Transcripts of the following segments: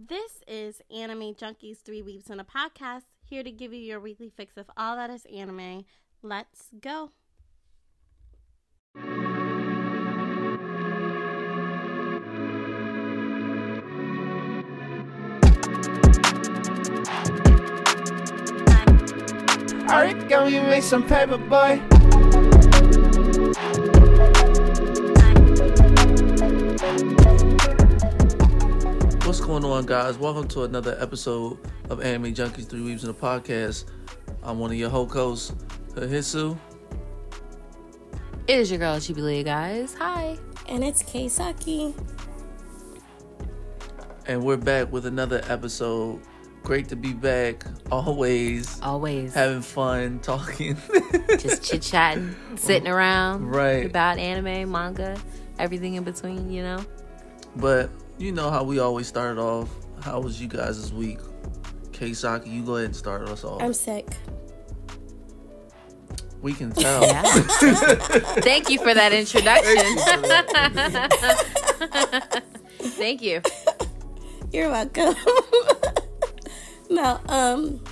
This is Anime Junkies Three Weebs in a Podcast, here to give you your weekly fix of all that is anime. Let's go. Alright, go you make some paper, boy. Going on, guys? Welcome to another episode of Anime Junkies Three Weebs in the Podcast. I'm one of your hosts, Hisu. It is your girl Chibilia, guys. Hi. And it's Keisaki. and we're back with another episode. Great to be back. Always Always having fun talking. just chit chatting, sitting around, Right. About anime, manga, everything in between. You know. but you know how we always started off. How was you guys this week? Keisaki, you go ahead and start us off. I'm sick. we can tell. Yeah. Thank you for that introduction. Thank you. You're welcome. no, um,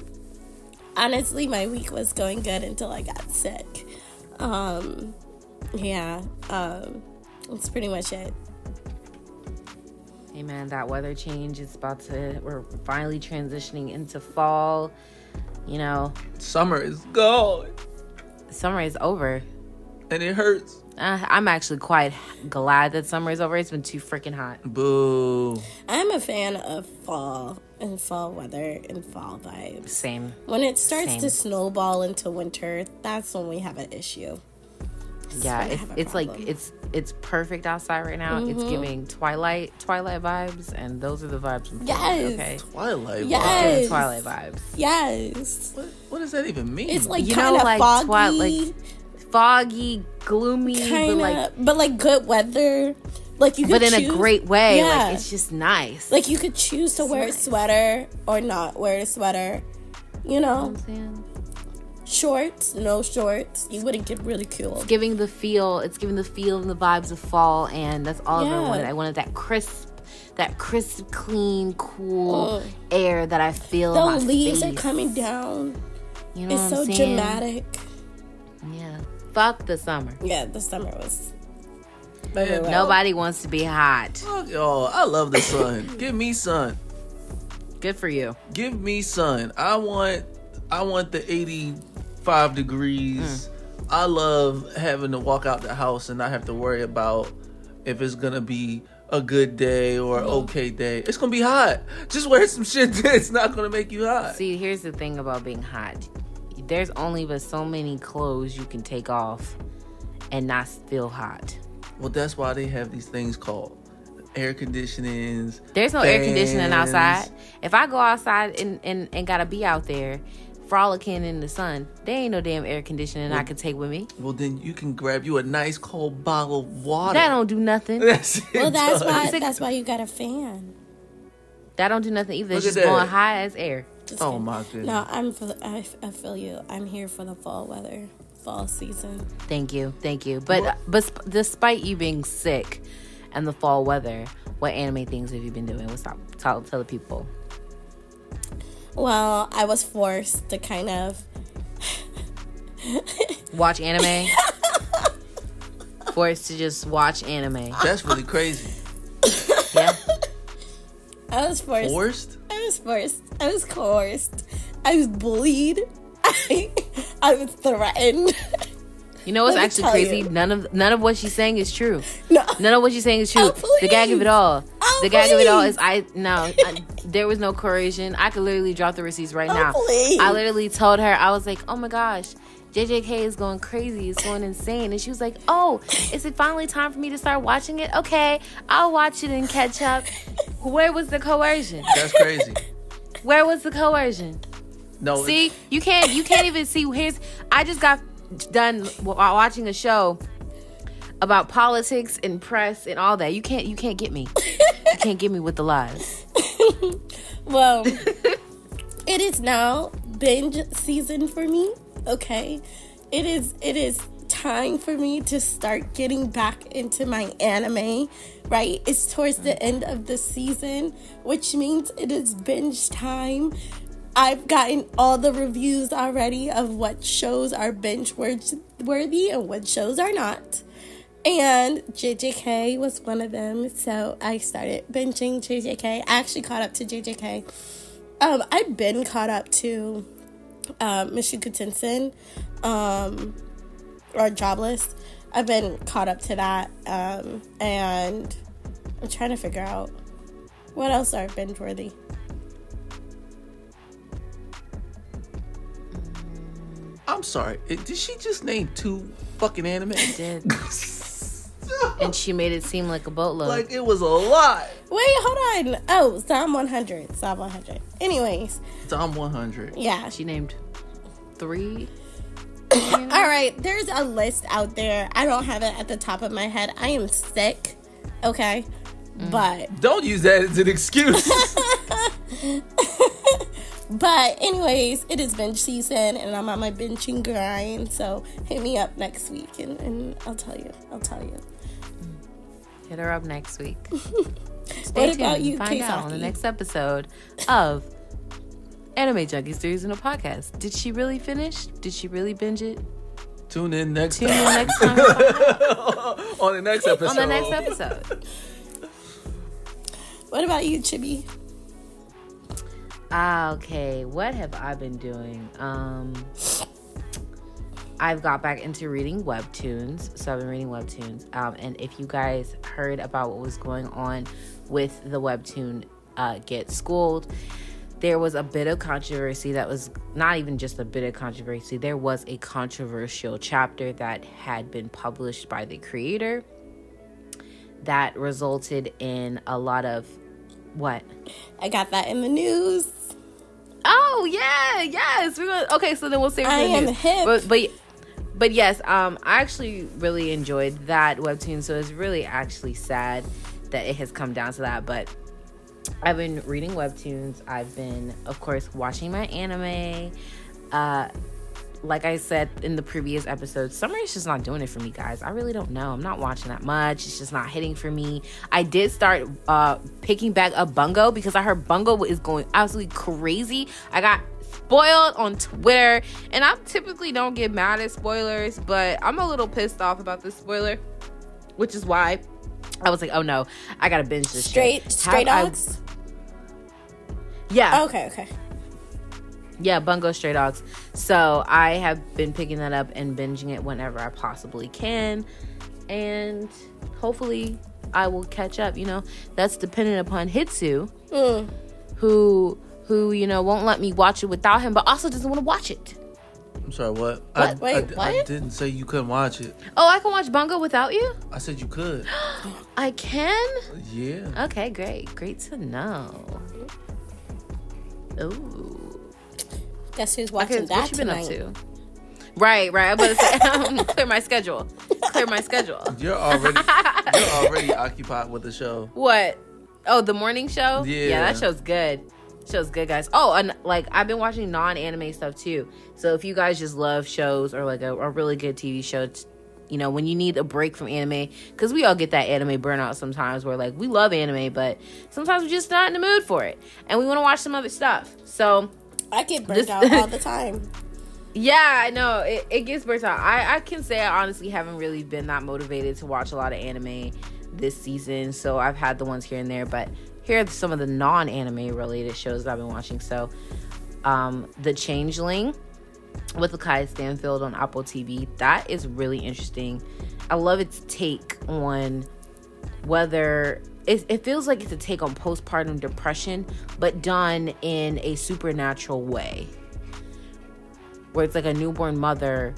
honestly, my week was going good until I got sick. Um, yeah, um, that's pretty much it. Hey man, that weather change is about to. We're finally transitioning into fall. You know, Summer is gone, summer is over. and it hurts. Uh, I'm actually quite glad that summer is over. It's been too freaking hot. Boo. I'm a fan of fall and fall weather and fall vibes. Same. When it starts Same. to snowball into winter, that's when we have an issue. Yeah, when it's, have it's like it's it's perfect outside right now. It's mm-hmm. giving twilight twilight vibes, and those are the vibes. I'm feeling, Yes. Okay. Twilight. vibes. Yes. Twilight vibes. Yes. What, what does that even mean? It's like You kind know, of like foggy, twi- like foggy, gloomy, kind of, but like but like good weather. Like you could but in a great way. Yeah. Like it's just nice. Like you could choose to wear a sweater or not wear a sweater. You You know shorts, no shorts. You wouldn't get ridiculed. It's giving the feel. It's giving the feel and the vibes of fall, and that's all I Yeah. ever wanted. I wanted that crisp, that crisp, clean, cool Ugh. air that I feel. The in my leaves face. are coming down. You know It's what so I'm saying? dramatic. Yeah. Fuck the summer. Yeah, the summer was. Man, overwhelmed. Nobody wants to be hot. Fuck y'all. I love the sun. Give me sun. Good for you. Give me sun. I want I want the 85 degrees. Mm. I love having to walk out the house and not have to worry about if it's gonna be a good day or an okay day. It's gonna be hot. Just wear some shit that's not gonna make you hot. See, here's the thing about being hot. There's only but so many clothes you can take off and not feel hot. Well, that's why they have these things called air conditionings. There's no air conditioning outside. If I go outside and, and, and gotta be out there frolicking in the sun, there ain't no damn air conditioning I could take with me. Well, then you can grab you a nice cold bottle of water. That don't do nothing. That's Well, that's dog. why. That's why you got a fan. That don't do nothing either. Look at just blowing that. hot as air. Just Oh kidding. my goodness. No, I'm. For, I, I feel you. I'm here for the fall weather, fall season. Thank you, thank you. But but sp- despite you being sick and the fall weather, what anime things have you been doing? What's up? Tell tell the people. Well, I was forced to kind of. Watch anime. Forced to just watch anime. That's really crazy. Yeah. I was forced. Forced? I was forced. I was coerced. I was bullied. I, I was threatened. You know what's actually crazy? you. None of none of what she's saying is true. no. None of what she's saying is true. Oh, the gag of it all. Oh, the gag of it all is I no. I, there was no coercion. I could literally drop the receipts right Oh, now. please. I literally told her I was like, oh my gosh. JJK is going crazy. It's going insane. And she was like, Oh, is it finally time for me to start watching it? Okay, I'll watch it and catch up. Where was the coercion? That's crazy. Where was the coercion? No, See, you can't you can't even see here's I just got done w- watching a show about politics and press and all that. You can't you can't get me. You can't get me with the lies. Well, it is now binge season for me. Okay, it is. It is time for me to start getting back into my anime, right? It's towards the end of the season, which means it is binge time. I've gotten all the reviews already of what shows are binge worthy and what shows are not. And JJK was one of them, so I started binging JJK. I actually caught up to JJK. Um, I've been caught up to um, Mushoku Tensei, um, or Jobless. I've been caught up to that, um, and I'm trying to figure out what else are binge worthy. I'm sorry. Eh, did she just name two fucking anime? Did. and she made it seem like a boatload. like it was a lot. Wait, hold on. Oh, Psalm 100. Psalm 100. Anyways, Dom 100. yeah. she named three. All right, there's a list out there. I don't have it at the top of my head. I am sick. Okay. Mm. But Don't use that as an excuse. but anyways, it is binge season and I'm on my binging grind. So hit me up next week and, and I'll tell you. I'll tell you. Hit her up next week. Stay What tuned. about you, Find out on the next episode of Anime Junkie Series in a podcast. Did she really finish? Did she really binge it? Tune in next Tune in next time on the next episode. on the next episode. What about you, Chibi? Ah, okay. What have I been doing? Um I've got back into reading webtoons. So I've been reading webtoons. Um and if you guys heard about what was going on with the webtoon uh Get Schooled, there was a bit of controversy that was not even just a bit of controversy. There was a controversial chapter that had been published by the creator that resulted in a lot of what? I got that in the news. Oh yeah, yes. We're gonna, okay, so then we'll save it for I the am news. hip. But, but but yes, um, I actually really enjoyed that webtoon. So it's really actually sad that it has come down to that. But I've been reading webtoons. I've been, of course, watching my anime. Uh, like I said in the previous episode, summer is just not doing it for me, guys. I really don't know. I'm not watching that much. It's just not hitting for me. I did start uh picking back up Bungo because I heard Bungo is going absolutely crazy. I got spoiled on Twitter, and I typically don't get mad at spoilers, but I'm a little pissed off about this spoiler, which is why I was like, oh no, I gotta binge this. shit. Straight straight Have I- yeah. Okay, okay. Yeah, Bungo Stray Dogs. So I have been picking that up and binging it whenever I possibly can. And hopefully I will catch up. You know, that's dependent upon Hitsu, Mm. who who, you know, won't let me watch it without him, but also doesn't want to watch it. I'm sorry, what? I, Wait, I, I didn't say you couldn't watch it. Oh, I can watch Bungo without you? I said you could. I can? Yeah. Okay, great. Great to know. Ooh. Guess who's Okay, watching that what you been tonight? up to? Right, right. I'm about to say um, clear my schedule. Clear my schedule. You're already you're already occupied with the show. What? Oh, the morning show? Yeah. that show's good. Show's good, guys. Oh, and like I've been watching non-anime stuff too. So if you guys just love shows or like a, a really good TV show, it's- you know, when you need a break from anime, because we all get that anime burnout sometimes, where like we love anime, but sometimes we're just not in the mood for it, and we want to watch some other stuff. So I get burnt This- out all the time. yeah, I know it, it gets burnt out. I, I can say I honestly haven't really been that motivated to watch a lot of anime this season. So I've had the ones here and there, but here are some of the non-anime related shows that I've been watching. So, um, The Changeling with LaKeith Stanfield on Apple TV. That is really interesting. I love its take on whether it, it feels like it's a take on postpartum depression, but done in a supernatural way. Where it's like a newborn mother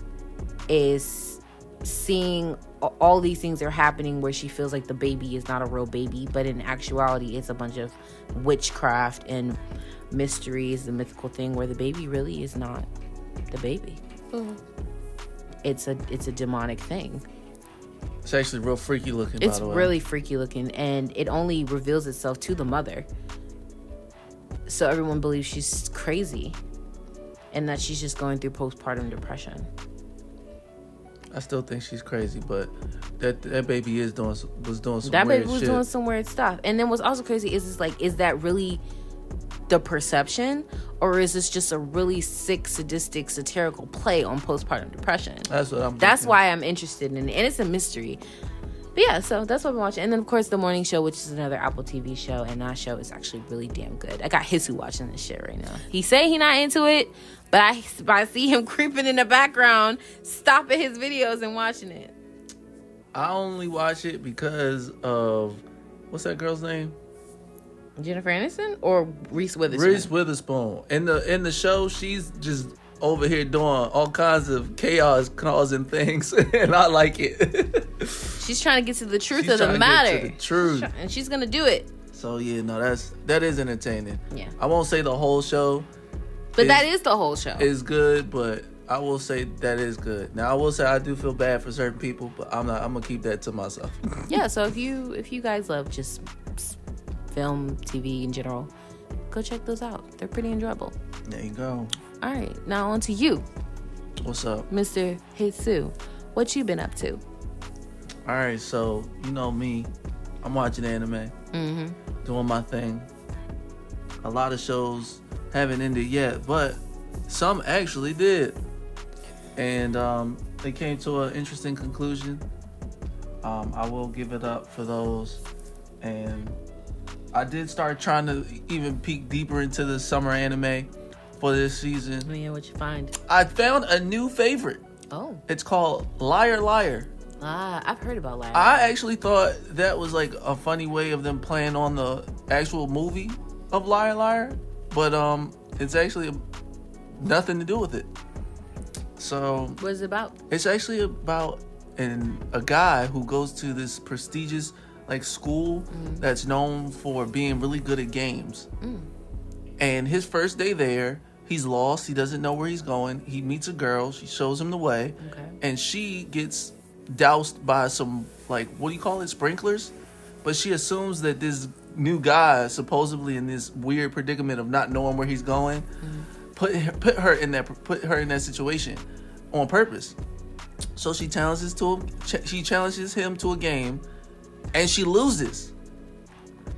is seeing all these things are happening where she feels like the baby is not a real baby but in actuality it's a bunch of witchcraft and mysteries the mythical thing where the baby really is not the baby. Mm-hmm. It's a it's a demonic thing It's actually real freaky looking. it's by the way. really freaky looking and it only reveals itself to the mother so everyone believes she's crazy and that she's just going through postpartum depression I still think she's crazy, but that that baby is doing some- was doing some that weird baby was shit. doing some weird stuff. And then what's also crazy is it's like, is that really the perception, or is this just a really sick, sadistic, satirical play on postpartum depression? That's what I'm. That's why I'm interested in it, and it's a mystery. But yeah, so that's what I'm watching. And then of course the morning show, which is another Apple TV show, and that show is actually really damn good. I got Hisu watching this shit right now. He say he not into it, but I, but I see him creeping in the background, stopping his videos and watching it. I only watch it because of what's that girl's name? Jennifer Aniston or Reese Witherspoon? Reese Witherspoon. In the in the show, she's just over here doing all kinds of chaos, causing things, and I like it. She's trying to get to the truth She's of the trying to get matter. to the truth. and she's gonna do it. so yeah, no, that's that is entertaining. Yeah. I won't say the whole show But Is- that is the whole show. is good, but I will say that is good. Now I will say I do feel bad for certain people, but I'm not. I'm gonna keep that to myself. yeah so if you if you guys love just film tv in general go check those out they're pretty enjoyable there you go. all right now on to you What's up? mr jesus what you been up to All right, so you know me, I'm watching anime, mm-hmm doing my thing. A lot of shows haven't ended yet, but some actually did, and um, they came to an interesting conclusion. Um, I will give it up for those, and I did start trying to even peek deeper into the summer anime for this season. oh yeah what you find I found a new favorite. oh It's called Liar Liar. ah i've heard about Liar. I actually thought that was like a funny way of them playing on the actual movie of Liar Liar, but um, it's actually nothing to do with it. So what is it about it's actually about an a guy who goes to this prestigious like school mm. that's known for being really good at games. Mm. And his first day there, he's lost. He doesn't know where he's going. He meets a girl. She shows him the way, Okay. and she gets doused by some like what do you call it sprinklers? But she assumes that this new guy, supposedly in this weird predicament of not knowing where he's going, mm. put her, put her in that put her in that situation on purpose. So she challenges to him. Ch- she challenges him to a game, and she loses.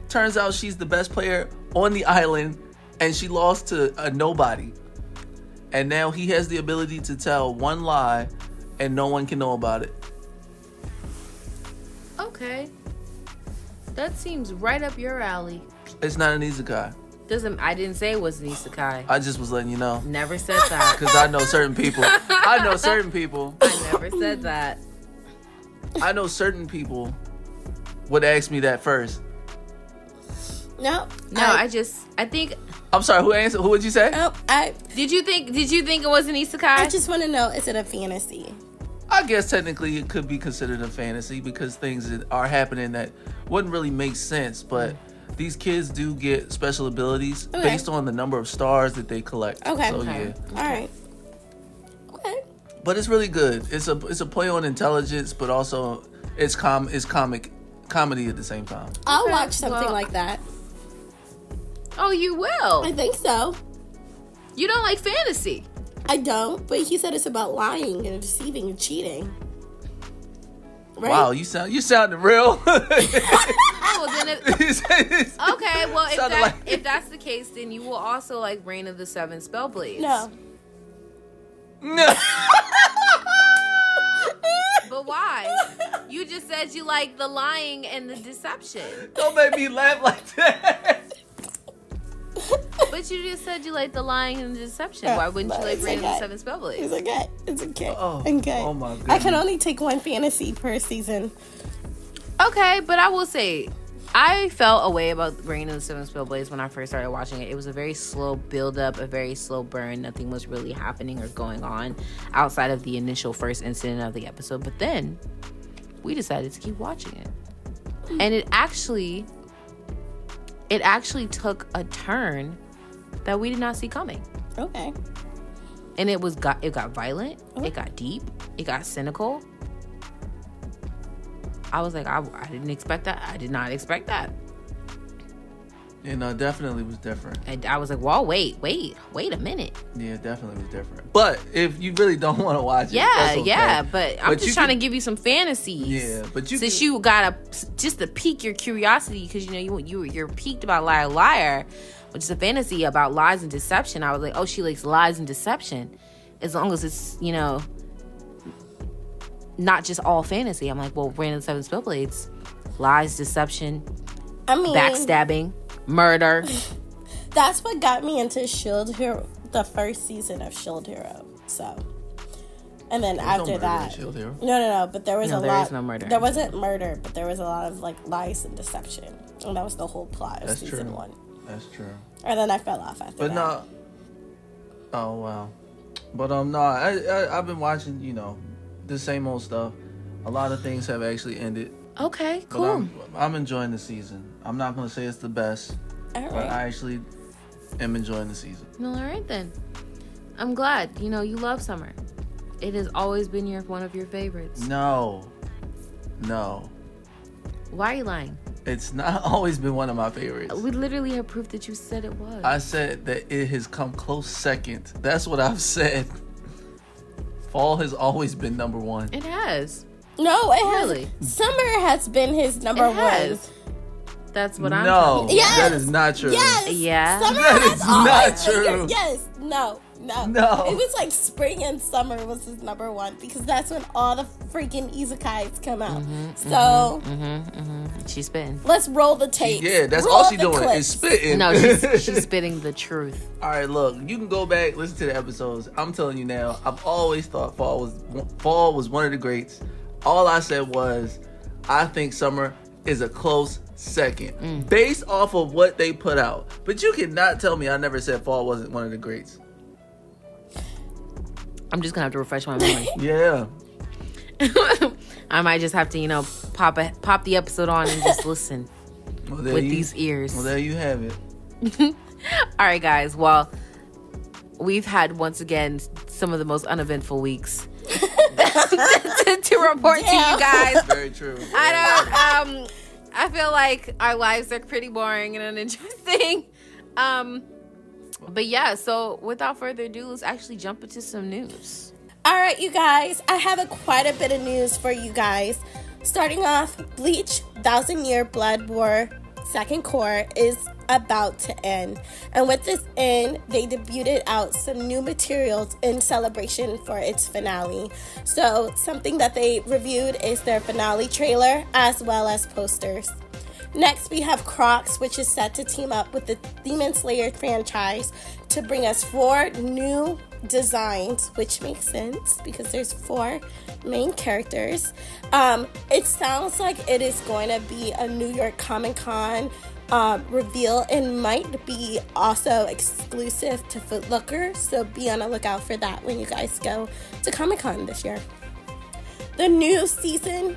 Turns out she's the best player on the island, and she lost to a nobody. And now he has the ability to tell one lie, and no one can know about it. okay that seems right up your alley It's not an isekai. doesn't i didn't say it was an isekai I just was letting you know, never said that because I know certain people. I know certain people. i never said that I know certain people would ask me that first. No. no I, just i think I'm sorry. Who answered? Who would you say? Oh, I, did you think did you think it was an isekai I just want to know: is it a fantasy? I guess technically it could be considered a fantasy because things that are happening that wouldn't really make sense, but these kids do get special abilities Okay. based on the number of stars that they collect. Okay. So Okay. yeah. All right. Okay. But it's really good. It's a it's a play on intelligence, but also it's com it's comic comedy at the same time. I'll Okay, watch something well- like that. oh you will I think so. You don't like fantasy. I don't, but he said it's about lying and deceiving and cheating. Right? Wow, you sound you sounding real. Oh, then it, okay. Well, if that like- if that's the case, then you will also like Reign of the Seven Spellblades. No. but why? You just said you like the lying and the deception, Don't make me laugh like that. but you just said you like the lying and the deception. Yeah, Why wouldn't you like it's Reign of the okay. Seven It's okay. It's okay. Oh, okay. oh my god. I can only take one fantasy per season. Okay, but I will say. I felt a way about Reign of the Seven Spellblades when I first started watching it. It was a very slow build up, a very slow burn. Nothing was really happening or going on outside of the initial first incident of the episode. But then we decided to keep watching it. And it actually it actually took a turn that we did not see coming. Okay. And it was got it got violent, it got deep, it got cynical. I was like, I, I didn't expect that. I did not expect that. You uh, know, definitely was different. And I was like, "Well, wait, wait, wait a minute." Yeah, definitely was different. But if you really don't want to watch it, Yeah, that's okay. yeah, but I'm But just trying can- to give you some fantasies. Yeah, but you since can- you got to just to pique your curiosity because you know you you you're piqued about liar liar, which is a fantasy about lies and deception. I was like, oh, she likes lies and deception, as long as it's you know not just all fantasy. I'm like, well, Brandon Seven Spellblades, lies, deception, I mean, backstabbing, murder. that's what got me into Shield Hero, the first season of Shield Hero. So, and then no after murder in that, Shield Hero. no, no, no. But there was No, a there lot. is no murder. There wasn't murder, but there was a lot of like lies and deception, and that was the whole plot of That's season true. one. That's true. And then I fell off after But that. no. Oh wow. But um, no, I, I I've been watching. You know, the same old stuff. A lot of things have actually ended. Okay, cool. I'm, I'm enjoying the season. I'm not gonna say it's the best, All but right. I actually am enjoying the season. Well, all right then. I'm glad. You know, you love summer. It has always been your one of your favorites. No, no, Why are you lying? it's not always been one of my favorites. We literally have proof that you said it was. I said that it has come close second. That's what I've said. Fall has always been number one. it has. no, it has. Really? Summer has been his number It has. one. That's what I'm. no, talking Yes. that is not true. Yes. Yeah. Summer That has is always not been your- true. yes. No. No. No. It was like spring and summer was his number one because that's when all the freaking isekais come out. Mm-hmm, so about. She's spitting. let's roll the tape. Yeah, that's Roll all she the doing clips. is spitting. No, she's, she's spitting the truth. All right, look, you can go back listen to the episodes. I'm telling you now, I've always thought fall was fall was one of the greats. All I said was, I think summer is a close second, Mm. based off of what they put out. But you cannot tell me I never said fall wasn't one of the greats. I'm just gonna have to refresh my memory. Yeah, I might just have to, you know, pop a, pop the episode on and just listen well, there with you, these ears. Well, there you have it. All right, guys. Well, we've had once again some of the most uneventful weeks to, to report to you guys. Very true. I don't. Um, I feel like our lives are pretty boring and uninteresting. Um, but yeah. So without further ado, let's actually jump into some news. All right, you guys, I have a quite a bit of news for you guys. Starting off, Bleach Thousand Year Blood War Second Cour is about to end. And with this end, they debuted out some new materials in celebration for its finale. So, something that they reviewed is their finale trailer as well as posters. Next, we have Crocs, which is set to team up with the Demon Slayer franchise to bring us four new designs, which makes sense because there's four main characters. Um, it sounds like it is going to be a New York Comic Con um, reveal and might be also exclusive to Foot Locker, so be on the lookout for that when you guys go to Comic Con this year. The new season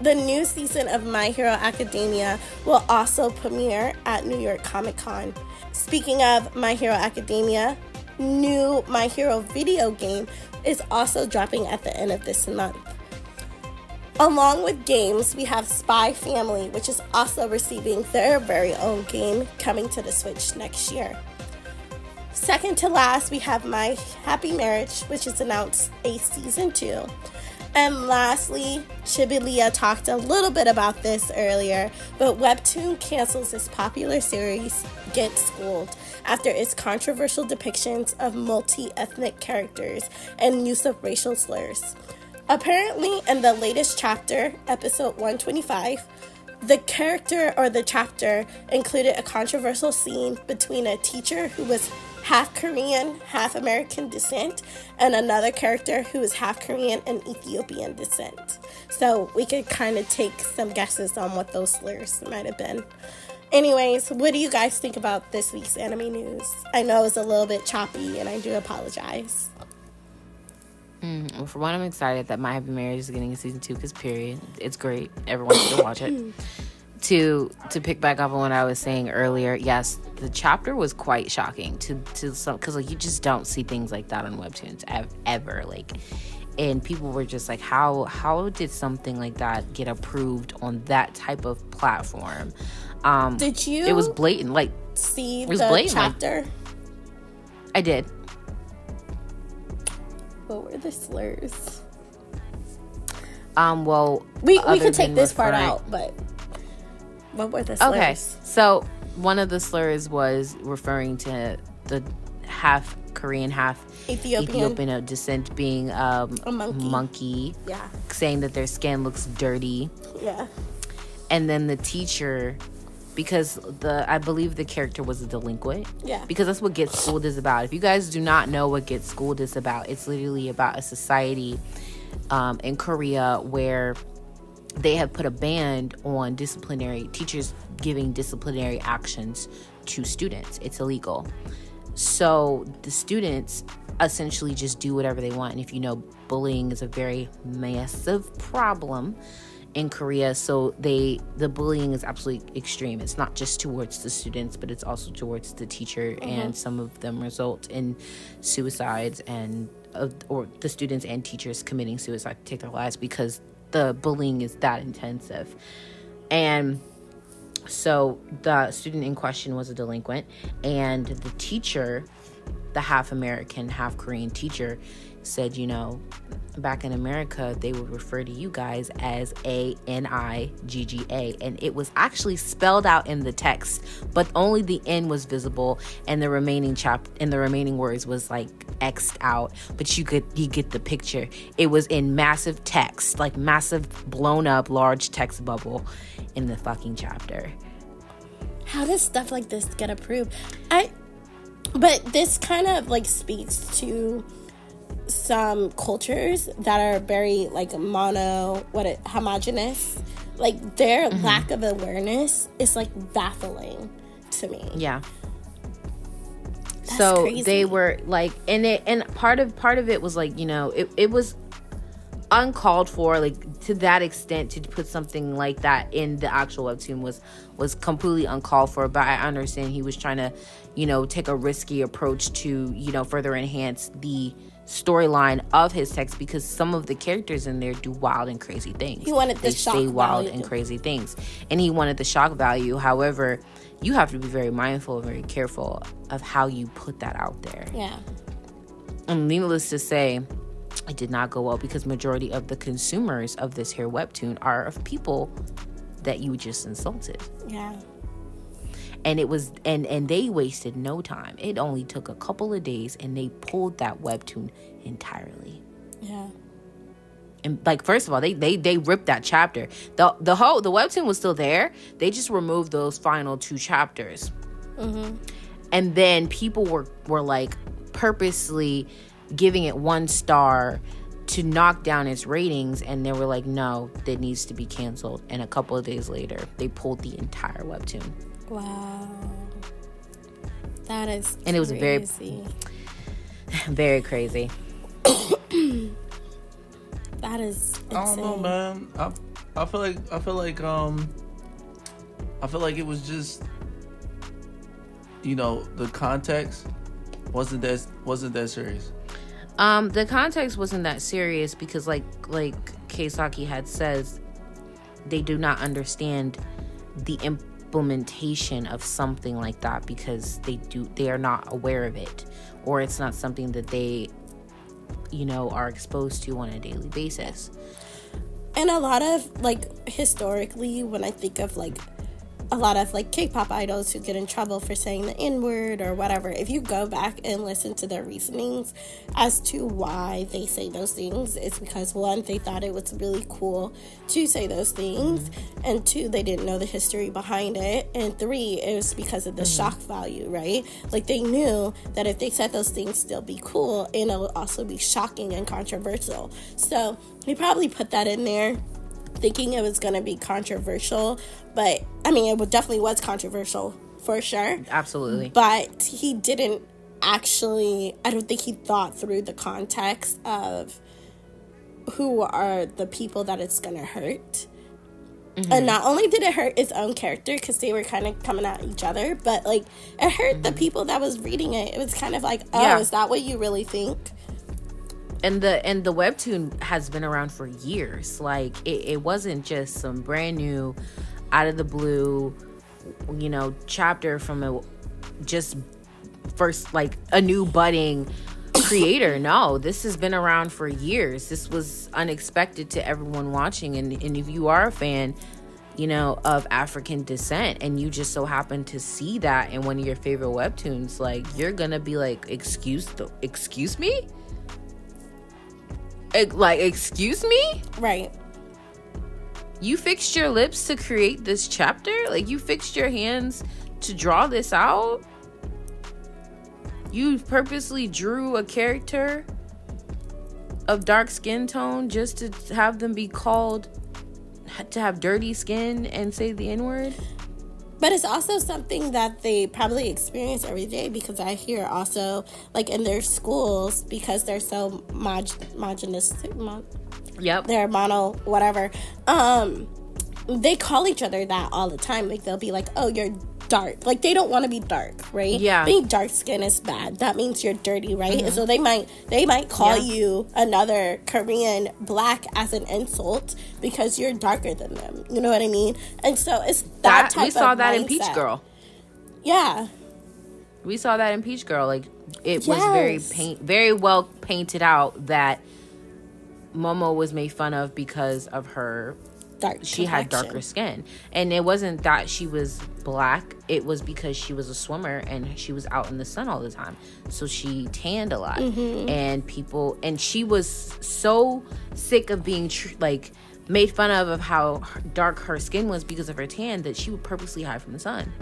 the new season of My Hero Academia will also premiere at New York Comic Con. Speaking of My Hero Academia, new My Hero video game is also dropping at the end of this month. Along with games, we have Spy Family, which is also receiving their very own game coming to the Switch next year. Second to last, we have My Happy Marriage, which is announced a season two. And lastly, Chibilia talked a little bit about this earlier, but Webtoon cancels its popular series, Get Schooled, after its controversial depictions of multi ethnic characters and use of racial slurs. Apparently, in the latest chapter, episode 125, the character or the chapter included a controversial scene between a teacher who was half Korean, half American descent, and another character who is half Korean and Ethiopian descent. So we could kind of take some guesses on what those slurs might have been. Anyways, what do you guys think about this week's anime news? I know it's a little bit choppy and I do apologize. Mm, well, for one, I'm excited that My Happy Marriage is getting a season two because period, it's great. Everyone should watch it. to to pick back up on what I was saying earlier, yes, the chapter was quite shocking to to some because like you just don't see things like that on webtoons ever. Like and people were just like how how did something like that get approved on that type of platform um Did you it was blatant like see was the blatant, like- chapter? i did What were the slurs? um well We we could take this part out, but what were the slurs? Okay, so one of the slurs was referring to the half Korean, half Ethiopian. Ethiopian of descent being um, A monkey. monkey, Yeah, saying that their skin looks dirty, yeah. and then the teacher, because the I believe the character was a delinquent. Yeah. Because that's what Get Schooled is about. If you guys do not know what Get Schooled is about, it's literally about a society um, in Korea where they have put a ban on disciplinary teachers giving disciplinary actions to students. It's illegal. So the students essentially just do whatever they want. And if you know, bullying is a very massive problem in Korea. So they the bullying is absolutely extreme. It's not just towards the students, but it's also towards the teacher, and some of them result in suicides and uh, or the students and teachers committing suicide to take their lives because the bullying is that intensive. And so the student in question was a delinquent, and the teacher, the half American, half Korean teacher, said, you know, back in America, they would refer to you guys as A N I G G A. And it was actually spelled out in the text, but only the N was visible, and the remaining chap and the remaining words was like X'd out. But you could you get the picture. It was in massive text, like massive blown up large text bubble in the fucking chapter. How does stuff like this get approved? I but this kind of like speaks to some cultures that are very like mono what it homogenous. Like their Mm-hmm. lack of awareness is like baffling to me. Yeah. That's so crazy. they were like and it and part of part of it was like you know it, it was uncalled for like to that extent to put something like that in the actual webtoon was was completely uncalled for but i understand he was trying to you know take a risky approach to you know further enhance the storyline of his text because some of the characters in there do wild and crazy things He wanted the they shock say wild value. and crazy things and he wanted the shock value however you have to be very mindful and very careful of how you put that out there Yeah. and needless to say, it did not go well because majority of the consumers of this here webtoon are of people that you just insulted. Yeah. And it was and and they wasted no time. It only took a couple of days and they pulled that webtoon entirely. Yeah. And like first of all, they they they ripped that chapter. The the whole the webtoon was still there. They just removed those final two chapters. Mm-hmm. And then people were were like purposely giving it one star to knock down its ratings and they were like no that needs to be canceled and a couple of days later they pulled the entire webtoon Wow. That is And it was very- crazy. very crazy That is insane. I don't know, man. I I feel like I feel like um I feel like it was just you know the context wasn't that wasn't that serious. um the context wasn't that serious because like like Keisaki had says they do not understand the implementation of something like that because they do they are not aware of it or it's not something that they you know are exposed to on a daily basis. And a lot of like historically, when I think of like a lot of like K-pop idols who get in trouble for saying the N-word or whatever, if you go back and listen to their reasonings as to why they say those things, it's because one, they thought it was really cool to say those things, and two, they didn't know the history behind it, and three, it was because of the mm-hmm. shock value, right? Like they knew that if they said those things, still be cool, and it would also be shocking and controversial. So he probably put that in there thinking it was going to be controversial, but I mean, it definitely was controversial for sure. absolutely But he didn't actually, I don't think he thought through the context of who are the people that it's going to hurt. And mm-hmm. not only did it hurt his own character because they were kind of coming at each other, but like it hurt the mm-hmm. people that was reading it. It was kind of like, oh, Yeah. is that what you really think? And the and the webtoon has been around for years. Like it, it wasn't just some brand new out of the blue you know chapter from a just first like a new budding creator. No this has been around for years. This was unexpected to everyone watching. And, and if you are a fan you know of african descent and you just so happen to see that in one of your favorite webtoons like you're gonna be like excuse the excuse me like excuse me? Right. you fixed your lips to create this chapter? Like you fixed your hands to draw this out? You purposely drew a character of dark skin tone just to have them be called to have dirty skin and say the n-word But it's also something that they probably experience every day because I hear also like in their schools because they're so mod- homogenous, mo- yep they're mono whatever. Um, they call each other that all the time. Like they'll be like, "Oh, you're dark." Like they don't want to be dark, right? Yeah. Being dark skin is bad. That means you're dirty, right? And so they might they might call Mm-hmm. Yeah. you another Korean black as an insult because you're darker than them. You know what I mean? And so it's that, that type we saw that in peach girl Yeah. we saw that in peach girl like it was very paint very well painted out that momo was made fun of because of her Dark. she had darker skin. And it wasn't that she was black. It was because she was a swimmer and she was out in the sun all the time. So she tanned a lot. Mm-hmm. And people and she was so sick of being tr- like made fun of of how dark her skin was because of her tan that she would purposely hide from the sun.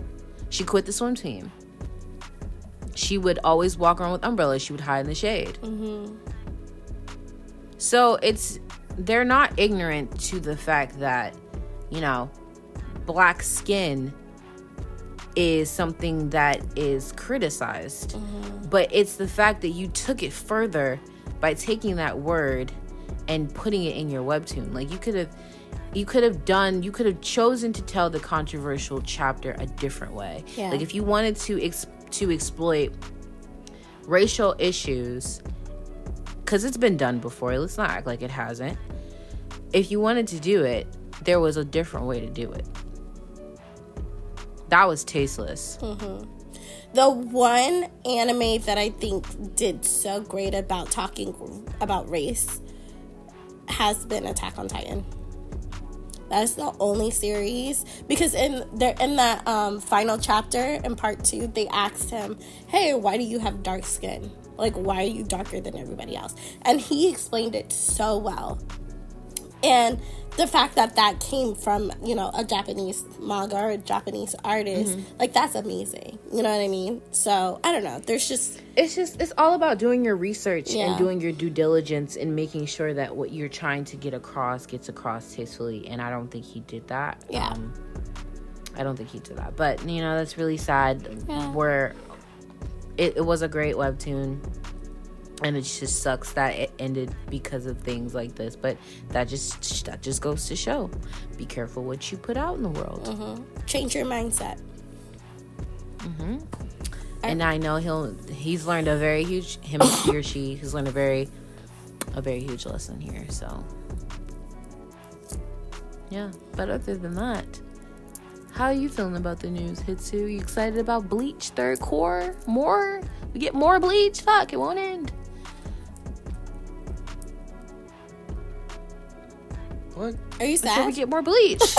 She quit the swim team. She would always walk around with umbrellas. She would hide in the shade. Mm-hmm. So it's they're not ignorant to the fact that, you know, black skin is something that is criticized. Mm-hmm. But it's the fact that you took it further by taking that word and putting it in your webtoon. Like you could have you could have done you could have chosen to tell the controversial chapter a different way. Yeah. Like if you wanted to ex- to exploit racial issues because it's been done before. Let's not act like it hasn't. If you wanted to do it, there was a different way to do it. That was tasteless. The one anime that I think did so great about talking about race has been Attack on Titan. That is the only series because in there in that um, final chapter in part two, they asked him, "Hey, why do you have dark skin? Like, why are you darker than everybody else?" And he explained it so well. And the fact that that came from you know a Japanese manga or a Japanese artist, like that's amazing. You know what I mean? So I don't know. There's just It's just it's all about doing your research Yeah. and doing your due diligence and making sure that what you're trying to get across gets across tastefully. And I don't think he did that. Yeah. Um, I don't think he did that. But you know that's really sad. Yeah. Where it, it was a great webtoon. And it just sucks that it ended because of things like this, but that just that just goes to show: be careful what you put out in the world. Mm-hmm. change your mindset. Mm-hmm. and I know he'll he's learned a very huge him he or she has learned a very a very huge lesson here. So yeah, but other than that, how are you feeling about the news, Hitsu? You excited about Bleach third cour? More? We get more Bleach? Fuck, it won't end. What? Are you So we get more Bleach.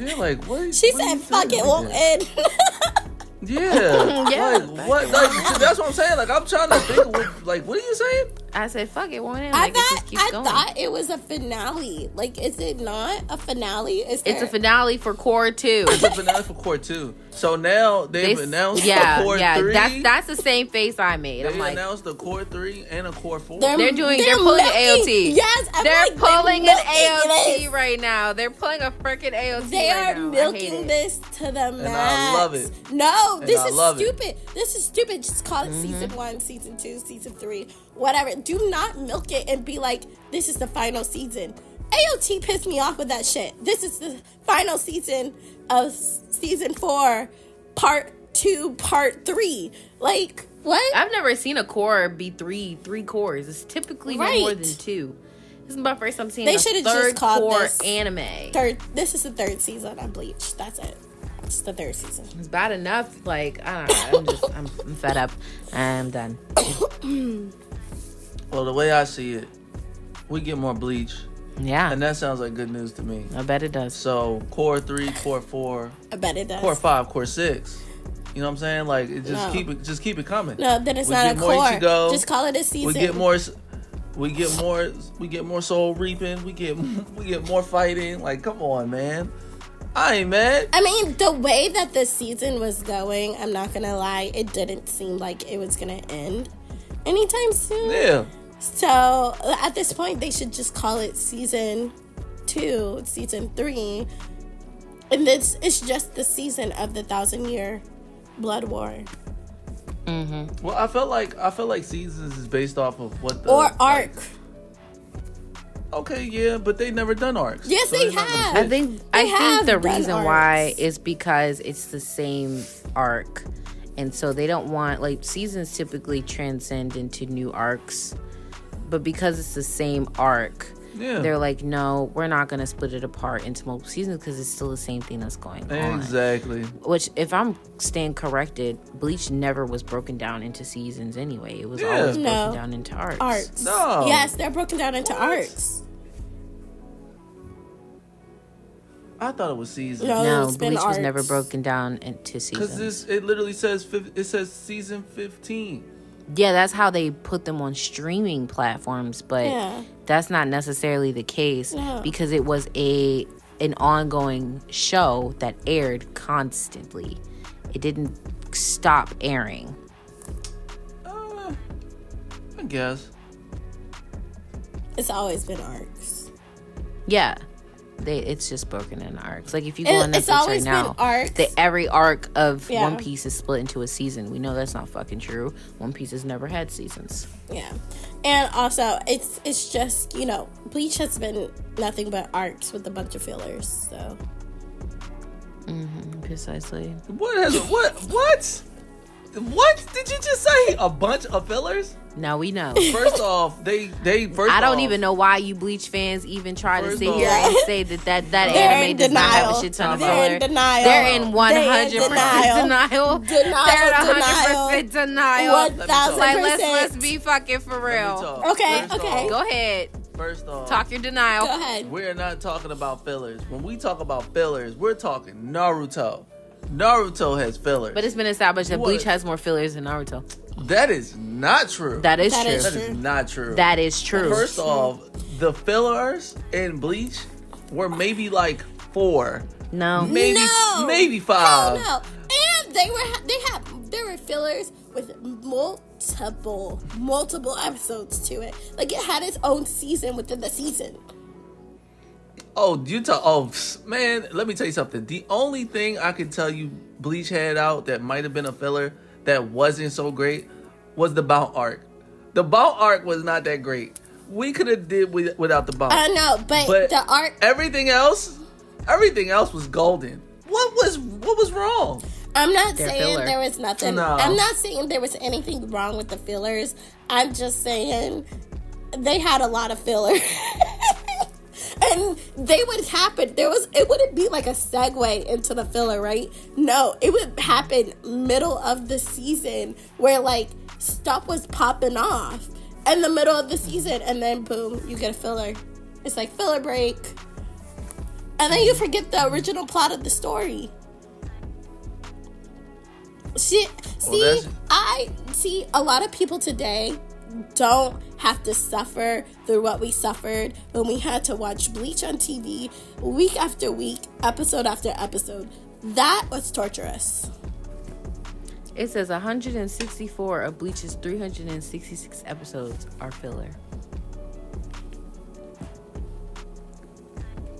Yeah, like what? She what said, "Fuck it, like won't that? end." Yeah. Yeah. Like what? Like that's what I'm saying. Like I'm trying to think. Of what, like what are you saying? I said, fuck it, won't end. I Like it thought just keeps I going. thought it was a finale. Like, is it not a finale? Is it's there- a finale for cour two. It's a finale for cour two. So now they've They- announced yeah, the cour yeah. three. That's that's the same face I made. they I'm like, announced the cour three and a cour 4 They're- They're doing. They're, They're pulling milking- an AOT. Yes, I'm they're like, they're pulling an AOT this. right now. They're pulling a freaking AOT. They right are now. I hate milking this to the max. I love it. No, And this I is love it. stupid. This is stupid. Just call it Mm-hmm. season one, season two, season three, whatever. Do not milk it and be like, this is the final season. AOT pissed me off with that shit. This is the final season of season four, part two, part three. Like, What? I've never seen a cour be three three cours. It's typically no more than two. This is my first time seeing They a should've just called cour this anime. third. This is the third season of Bleach. That's it. It's the third season. It's bad enough. Like I don't know. I'm just I'm, I'm fed up. I'm done. Well, the way I see it, we get more bleach, Yeah, and that sounds like good news to me. I bet it does. So cour three, cour four, I bet it does. cour five, cour six. You know what I'm saying? Like it just No. keep it, just keep it coming. No, then it's We not a get more cour. Ichigo. Just call it a season. We get more. We get more. We get more soul reaping. We get. We get more fighting. Like, come on, man. I ain't mad. I mean, the way that the season was going, I'm not gonna lie, it didn't seem like it was gonna end anytime soon. Yeah. So at this point, they should just call it season two, season three, and this it's just the season of the thousand year blood war Mm-hmm. Well, I felt like I felt like seasons is based off of what the or like- arc. Okay, yeah, but they never done arcs. Yes, they it's not gonna have. I think They I think the done reason why is because it's the same arc, and so they don't want like seasons typically transcend into new arcs, but because it's the same arc, Yeah. they're like, no, we're not gonna split it apart into multiple seasons because it's still the same thing that's going on. Exactly. Which, if I'm staying corrected, Bleach never was broken down into seasons anyway. It was Yeah. always No. broken down into arcs. Arcs. No. Yes, they're broken down into arcs. I thought it was season. No. No, it's been Bleach was never broken down into Because seasons. this it literally says it says season fifteen. Yeah, that's how they put them on streaming platforms, but Yeah. that's not necessarily the case No. because it was a an ongoing show that aired constantly. It didn't stop airing. Uh, I guess. It's always been arcs. Yeah. They it's just broken in arcs. Like if you go It- on it's Netflix right always been now, arcs. the every arc of Yeah. One Piece is split into a season. We know that's not fucking true. One Piece has never had seasons. Yeah, and also it's it's just you know Bleach has been nothing but arcs with a bunch of fillers. So Mm-hmm, Precisely. What has what what what did you just say? A bunch of fillers? Now we know. First off, they they first. I don't off, even know why you Bleach fans even try to sit off- here and say that that, that anime in does not have a shit ton of They're filler. in denial. They're in one They're in hundred percent denial. denial. Denial, They're in hundred percent denial. thousand Like let's let's be fucking for Let me real. talk. Okay, First okay. off- Go ahead, First off, talk your denial. Go ahead. We're not talking about fillers. When we talk about fillers, we're talking Naruto. Naruto has fillers. But it's been established that What? Bleach has more fillers than Naruto. that is not true. That is That true. is That true. is not true. That is true. First off, the fillers in Bleach were maybe like four, no. maybe No. maybe Hell five. no. And they were they had there were fillers with multiple multiple episodes to it. Like it had its own season within the season. Oh, you talk. Oh, man, let me tell you something. The only thing I can tell you Bleach had out that might have been a filler that wasn't so great was the Bount arc. The Bount arc was not that great. We could have did with, without the Bount. I know, but, But the art everything else, everything else was golden. What was what was wrong? I'm not They're saying filler. there was nothing. No. I'm not saying there was anything wrong with the fillers. I'm just saying they had a lot of filler. and they would happen. There was it wouldn't be like a segue into the filler, right? No, it would happen middle of the season where like stuff was popping off in the middle of the season and then boom, you get a filler. It's like filler break. And then you forget the original plot of the story. See, see, that's- I see a lot of people today don't have to suffer through what we suffered when we had to watch Bleach on TV week after week, episode after episode. That was torturous. It says 164 of Bleach's 366 episodes are filler.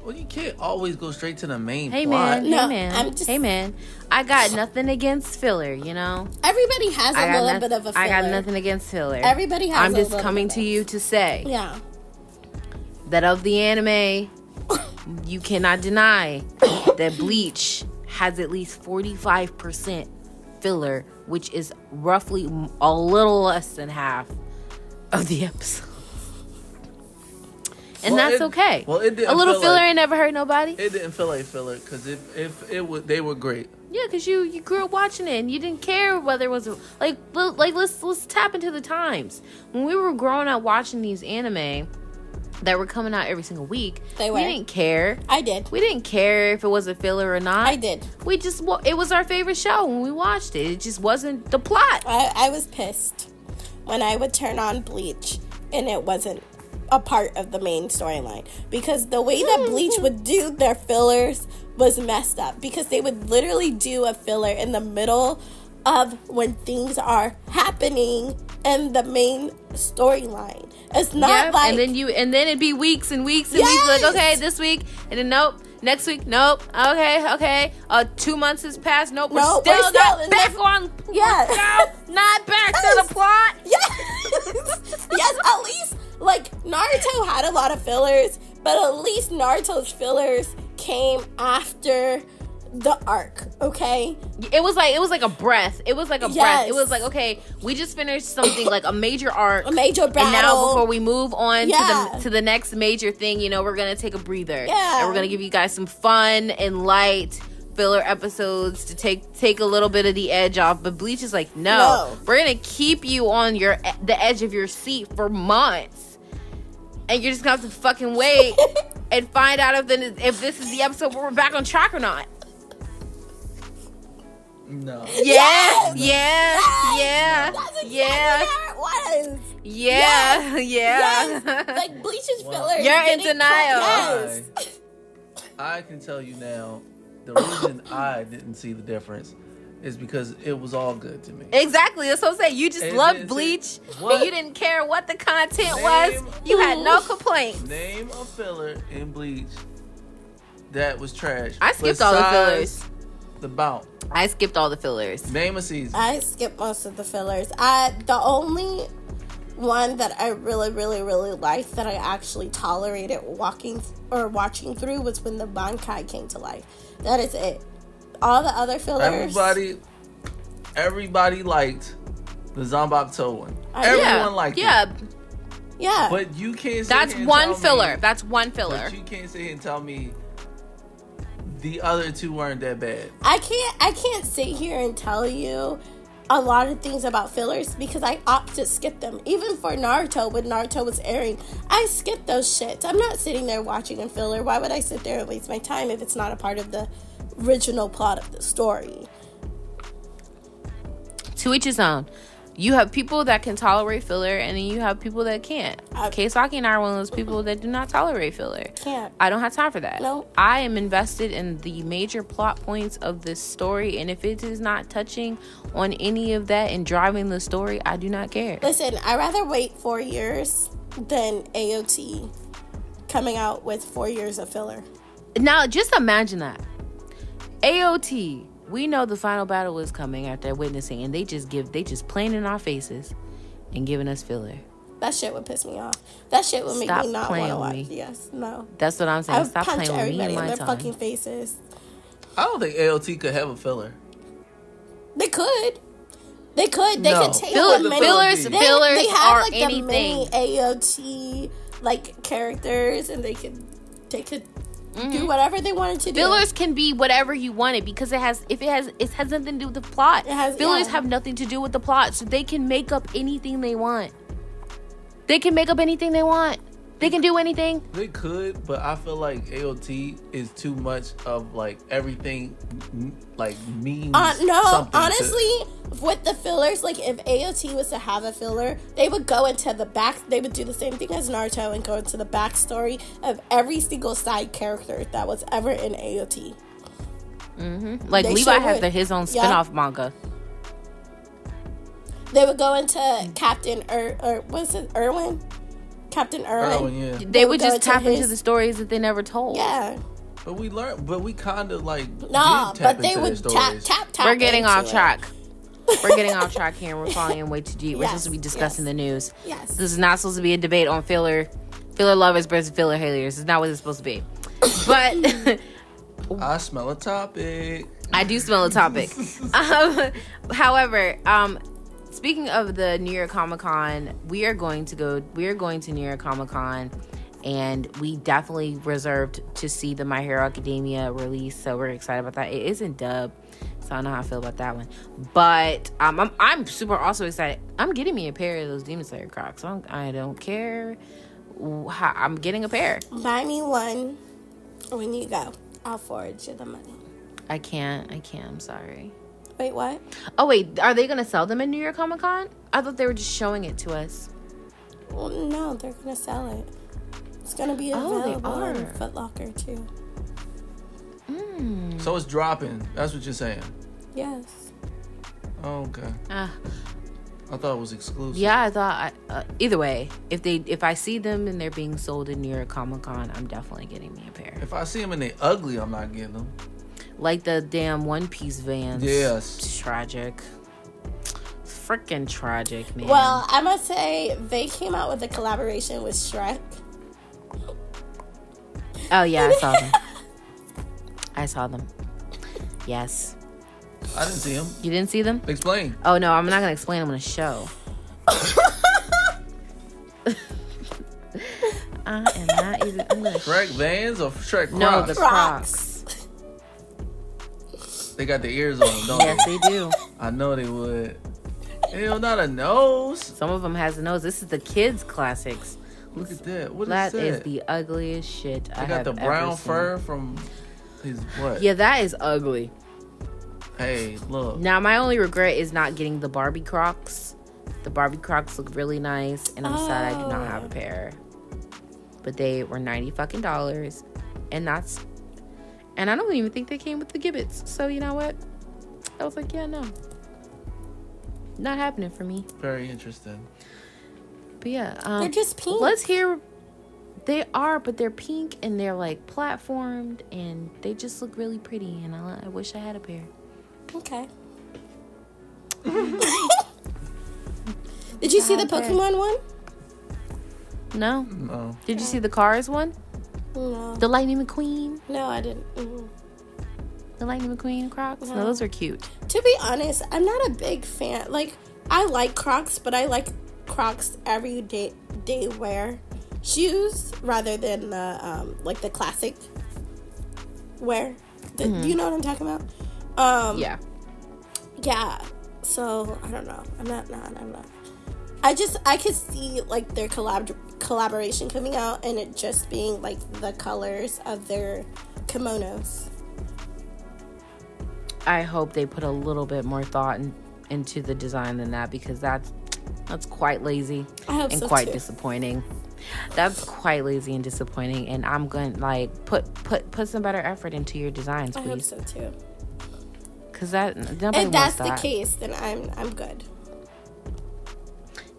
Well, you can't always go straight to the main Hey plot. man, No, hey man, I'm just- hey man. I got nothing against filler, you know. Everybody has a little noth- bit of a filler. I got nothing against filler. Everybody has a little bit of a few. I'm a just little coming bit to you to say Yeah. that of the anime, you cannot deny that Bleach has at least 45% filler, which is roughly a little less than half of the episode. And Well, that's it- okay. well, it didn't a little feel filler like- ain't never hurt nobody. It didn't feel like filler because if if it would they were great. Yeah, because you you grew up watching it and you didn't care whether it was like like let's let's tap into the times when we were growing up watching these anime that were coming out every single week. They We didn't care. I did. We didn't care if it was a filler or not. I did. We just it was our favorite show when we watched it. It just wasn't the plot. I, I was pissed when I would turn on Bleach and it wasn't a part of the main storyline because the way that Bleach would do their fillers was messed up because they would literally do a filler in the middle of when things are happening in the main storyline. It's not Yeah, like and then you and then it'd be weeks and weeks and weeks Yes! like okay this week and then nope next week? Nope. Okay okay. Uh two months has passed. Nope we're Nope, still we're still not back on Yes. no not back to the plot. Yes, yes. At least like Naruto had a lot of fillers, but at least Naruto's fillers came after the arc. Okay, it was like it was like a breath it was like a breath it was like okay we just finished something like a major arc a major battle. and now before we move on Yeah. to the to the next major thing you know we're gonna take a breather Yeah. and we're gonna give you guys some fun and light filler episodes to take take a little bit of the edge off but bleach is like no, No. we're gonna keep you on your the edge of your seat for months and you're just gonna have to fucking wait and find out if then if this is the episode where we're back on track or not No. yeah Yes! yeah Yes! yeah That's exactly yeah how yeah yeah Yes, like Bleach's Wow. fillers. You're in denial. Yes. I can tell you now, the reason I didn't see the difference is because it was all good to me. Exactly. That's what I'm saying. You just It loved Bleach, What? and you didn't care what the content Name- was. You had no complaints. Name a filler in Bleach that was trash. I skipped all the besides fillers. The Bount. I skipped all the fillers. Name a season. I skipped most of the fillers. I the only one that I really, really, really liked that I actually tolerated walking or watching through was when the Bankai came to life. That is it. All the other fillers. Everybody, everybody liked the Zombok one. I- Everyone yeah, liked yeah. it. Yeah. Yeah. But you can't. Sit That's here and one tell filler. Me, That's one filler. but you can't sit here and tell me the other two weren't that bad. I can't I can't sit here and tell you a lot of things about fillers because I opt to skip them. Even for Naruto, when Naruto was airing, I skipped those shits. I'm not sitting there watching a filler. Why would I sit there and waste my time if it's not a part of the original plot of the story? to each his own. You have people that can tolerate filler, and then you have people that can't. I- Keisaki and I are one of those people that do not tolerate filler. Can't. I don't have time for that. No. I am invested in the major plot points of this story, and if it is not touching on any of that and driving the story, I do not care. Listen, I rather wait four years than AOT coming out with four years of filler. Now, just imagine that. AOT, we know the final battle is coming after witnessing, and they just give, they just playing in our faces and giving us filler. That shit would piss me off. That shit would make Stop me not playing want to with watch. me. Yes, no. That's what I'm I saying. would Stop punch playing with me everybody and in my their time. fucking faces. I don't think AOT could have a filler. They could. They could. They No. could take Fill- the many, fillers, They- they, fillers they have are like anything. the many AOT like characters, and they could they could do whatever they wanted to do. Mm-hmm. Fillers can be whatever you want it because it has if it has it has nothing to do with the plot. It has- Fillers yeah. have nothing to do with the plot, so they can make up anything they want. They can make up anything they want. They can do anything. They could, but I feel like AOT is too much of like everything, like means. Uh, no, something to- honestly, with the fillers, like if AOT was to have a filler, they would go into the back. They would do the same thing as Naruto and go into the backstory of every single side character that was ever in AOT. Mm-hmm. Like They Levi sure has the, his own Yeah. spin-off manga. They would go into Captain Er, or what's it, Erwin? Captain Erwin. Oh yeah, They would just tap into his- the stories that they never told. Yeah. but we learned, but we kind of like Nah, but they into would tap, stories. tap, tap. We're getting into off it. track. We're getting off track here and we're falling in way too deep. We're supposed to be discussing yes. the news. Yes. This is not supposed to be a debate on filler filler lovers versus filler haters. It's not what it's supposed to be. But I smell a topic. I do smell a topic. um, however, um, speaking of the New York Comic Con, we are going to go. We are going to New York Comic Con, and we definitely reserved to see the My Hero Academia release. So we're excited about that. It isn't dub, so I don't know how I feel about that one. But um, I'm I'm super also excited. I'm getting me a pair of those Demon Slayer Crocs. I don't, I don't care. How, I'm getting a pair. Buy me one when you go. I'll forward you the money. I can't. I can't. I'm sorry. Wait, what? Oh wait, are they gonna sell them in New York Comic Con? I thought they were just showing it to us. Well, no, they're gonna sell it. It's gonna be Oh, they available in are. Foot Locker too. So it's dropping. That's what you're saying. Yes. Oh, okay. Ah, I thought it was exclusive. yeah, I thought. I, uh, either way, if they if I see them and they're being sold in New York Comic Con, I'm definitely getting me a pair. If I see them and they ugly, I'm not getting them. Like the damn One Piece Vans. Yes. It's tragic. Freaking tragic, man. Well, I must say they came out with a collaboration with Shrek. oh yeah, I saw them. I saw them. Yes, I didn't see them. you didn't see them? Explain. Oh no, I'm not gonna explain them on a show. I am not even. I'm gonna Shrek Vans or Shrek Crocs? No, the Crocs. Crocs. They got the ears on them, don't Yes, they? Yes, they do. I know they would. Hell, not have a nose. Some of them has a nose. This is the kids' classics. Look at that. What is That that? is the ugliest shit I They got the ever brown seen. fur from his what? Yeah, that is ugly. Hey, look. Now my only regret is not getting the Barbie Crocs. The Barbie Crocs look really nice, and I'm sad I do not have a oh. pair. But they were ninety fucking dollars, and that's, and I don't even think they came with the Jibbitz. So you know what? I was like, yeah, no, not happening for me. Very interesting. But yeah, um, They're just pink. Let's hear. They are, but they're pink and they're like platformed, and they just look really pretty. And I, I wish I had a pair. Okay. Did you see the Pokemon one? No, No. did you see the Cars one? No. The Lightning McQueen, No, I didn't. Mm. the Lightning McQueen Crocs. No, No. those are cute. To be honest, I'm not a big fan. Like, I like Crocs, but I like Crocs everyday day wear shoes rather than the um like the classic wear. The, You know what I'm talking about? Um, Yeah, yeah. So I don't know. I'm not. Not. I'm not. I just I could see like their collab collaboration coming out and it just being like the colors of their kimonos. I hope they put a little bit more thought in, into the design than that because that's that's quite lazy and so quite too. disappointing. That's quite lazy and disappointing, and I'm going to like put put put some better effort into your designs, please. I hope so too. because that nobody If that's wants the case, then I'm I'm good.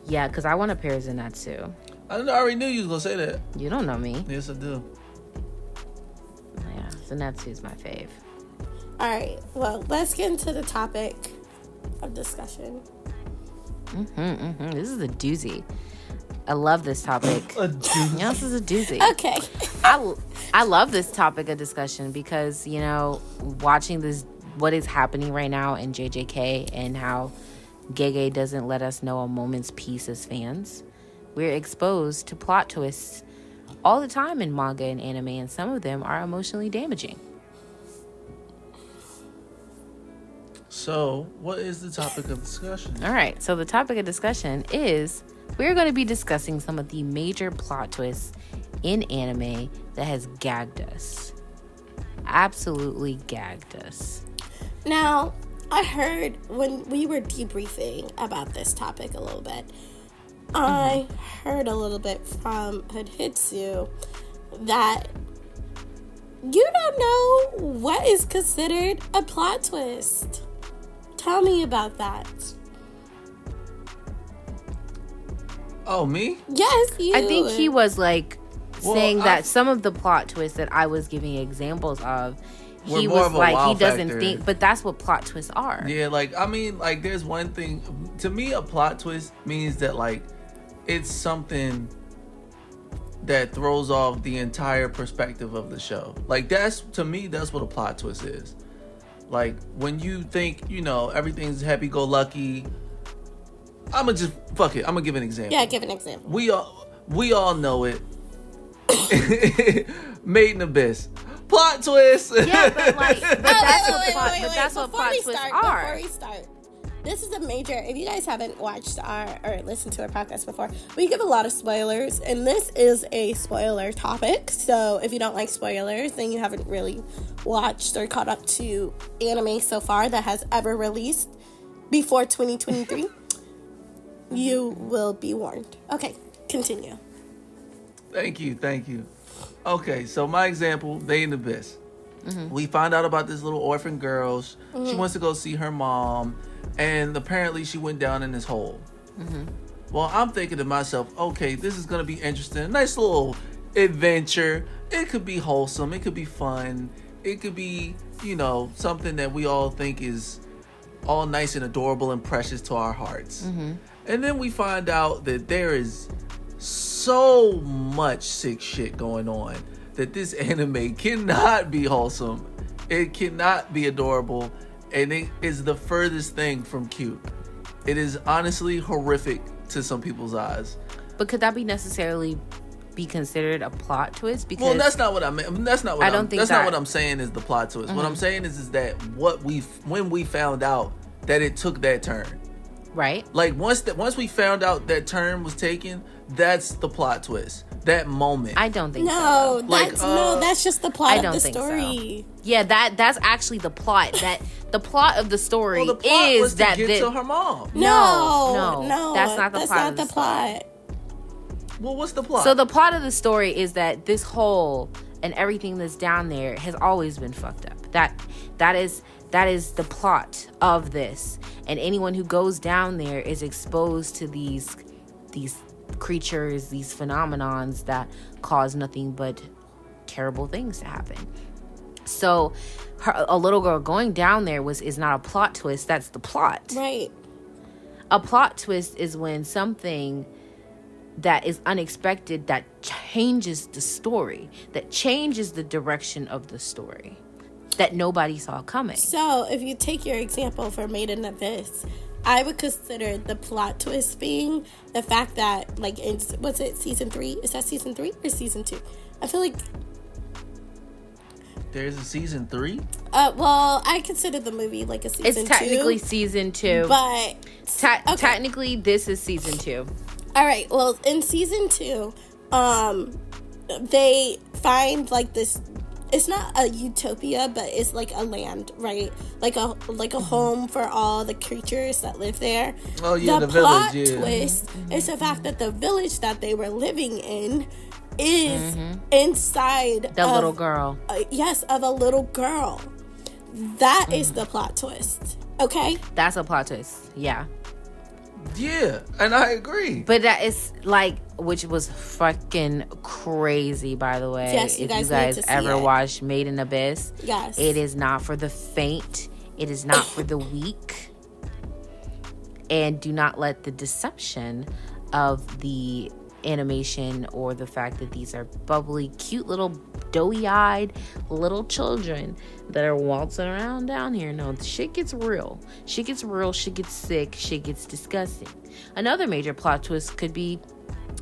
Yeah, because I want a pair of Zenitsu. I I already knew you was gonna say that. You don't know me. Yes, I do. Yeah, Zenitsu is my fave. All right. Well, let's get into the topic of discussion. Mm-hmm, This is a doozy. I love this topic. A dude. Yeah, this is a doozy. Okay. I, I love this topic of discussion because, you know, watching this, what is happening right now in JJK and how Gege doesn't let us know a moment's peace as fans, we're exposed to plot twists all the time in manga and anime, and some of them are emotionally damaging. So, what is the topic of discussion? All right, so the topic of discussion is we're going to be discussing some of the major plot twists in anime that has gagged us. Absolutely gagged us. Now, I heard when we were debriefing about this topic a little bit, I mm-hmm. heard a little bit from Hudhitsu that you don't know what is considered a plot twist. Tell me about that. Oh, me? Yes, you. I think he was like Well, saying I- that some of the plot twists that I was giving examples of, Were he more was of a like wow he doesn't factor. think, but that's what plot twists are. Yeah, like I mean, like there's one thing to me. A plot twist means that like it's something that throws off the entire perspective of the show. Like that's to me, that's what a plot twist is. Like when you think you know everything's happy go lucky. I'ma just fuck it. I'm gonna give an example. Yeah, give an example. We all we all know it. Made in Abyss. Plot twist. Yeah, but like, but Oh, that's wait, what wait, plot, wait, but wait. that's what Before plot we twists start, are. Before we start, this is a major. If you guys haven't watched our or listened to our podcast before, we give a lot of spoilers, and this is a spoiler topic. So if you don't like spoilers, then you haven't really watched or caught up to anime so far that has ever released before 2023. you will be warned. Okay, continue. Thank you, thank you. Okay, so my example, they in the abyss. Mm-hmm. We find out about this little orphan girl. She she wants to go see her mom, and apparently she went down in this hole. Mm-hmm. Well, I'm thinking to myself, okay, this is gonna be interesting. Nice little adventure. It could be wholesome. It could be fun. It could be, you know, something that we all think is all nice and adorable and precious to our hearts. And then we find out that there is so much sick shit going on that this anime cannot be wholesome. It cannot be adorable. And it is the furthest thing from cute. It is honestly horrific to some people's eyes. But could that be necessarily be considered a plot twist? Because Well, that's not what I mean. That's not what I I'm, don't think that's that- Mm-hmm. not what I'm saying is the plot twist. What I'm saying is is that what we when we found out that it took that turn. Right. Like once that once we found out that turn was taken, that's the plot twist. That moment. I don't think so. No, though. Like, that's uh, no, that's just the plot I don't the think so. Yeah, that that's actually the plot. That the plot of the story well, the plot is was to that get the, to her mom. No, no, no, that's not the that's plot not of the the story. plot. Well, what's the plot? So the plot of the story is that this hole and everything that's down there has always been fucked up. That that is that is the plot of this. And anyone who goes down there is exposed to these these creatures, these phenomenons that cause nothing but terrible things to happen. So her, a little girl going down there was is not a plot twist, that's the plot Right. a plot twist is when something that is unexpected that changes the story that changes the direction of the story that nobody saw coming So if you take your example for Made in Abyss, I would consider the plot twist being the fact that, like, in what's it, season three? Is that season three or season two? I feel like, There's a season three. uh, well, I consider the movie like a season it's technically two, season two but Te- okay. technically this is season two All right. Well, in season two, um, they find like this. It's not a utopia, but it's like a land, right? Like a like a mm-hmm. home for all the creatures that live there. Oh, yeah, the plot village, yeah. twist is the fact that the village that they were living in is mm-hmm. inside the of- little girl uh, yes, of a little girl. That is mm-hmm. the plot twist. Okay. that's a plot twist yeah Yeah, and I agree. but that is like which was fucking crazy by the way Yes, you if guys you guys ever it. watched made in abyss Yes. It is not for the faint. It is not for the weak. And do not let the deception of the animation or the fact that these are bubbly, cute little doughy eyed little children that are waltzing around down here. No, shit gets real. Shit gets real. Shit gets sick. Shit gets disgusting. Another major plot twist could be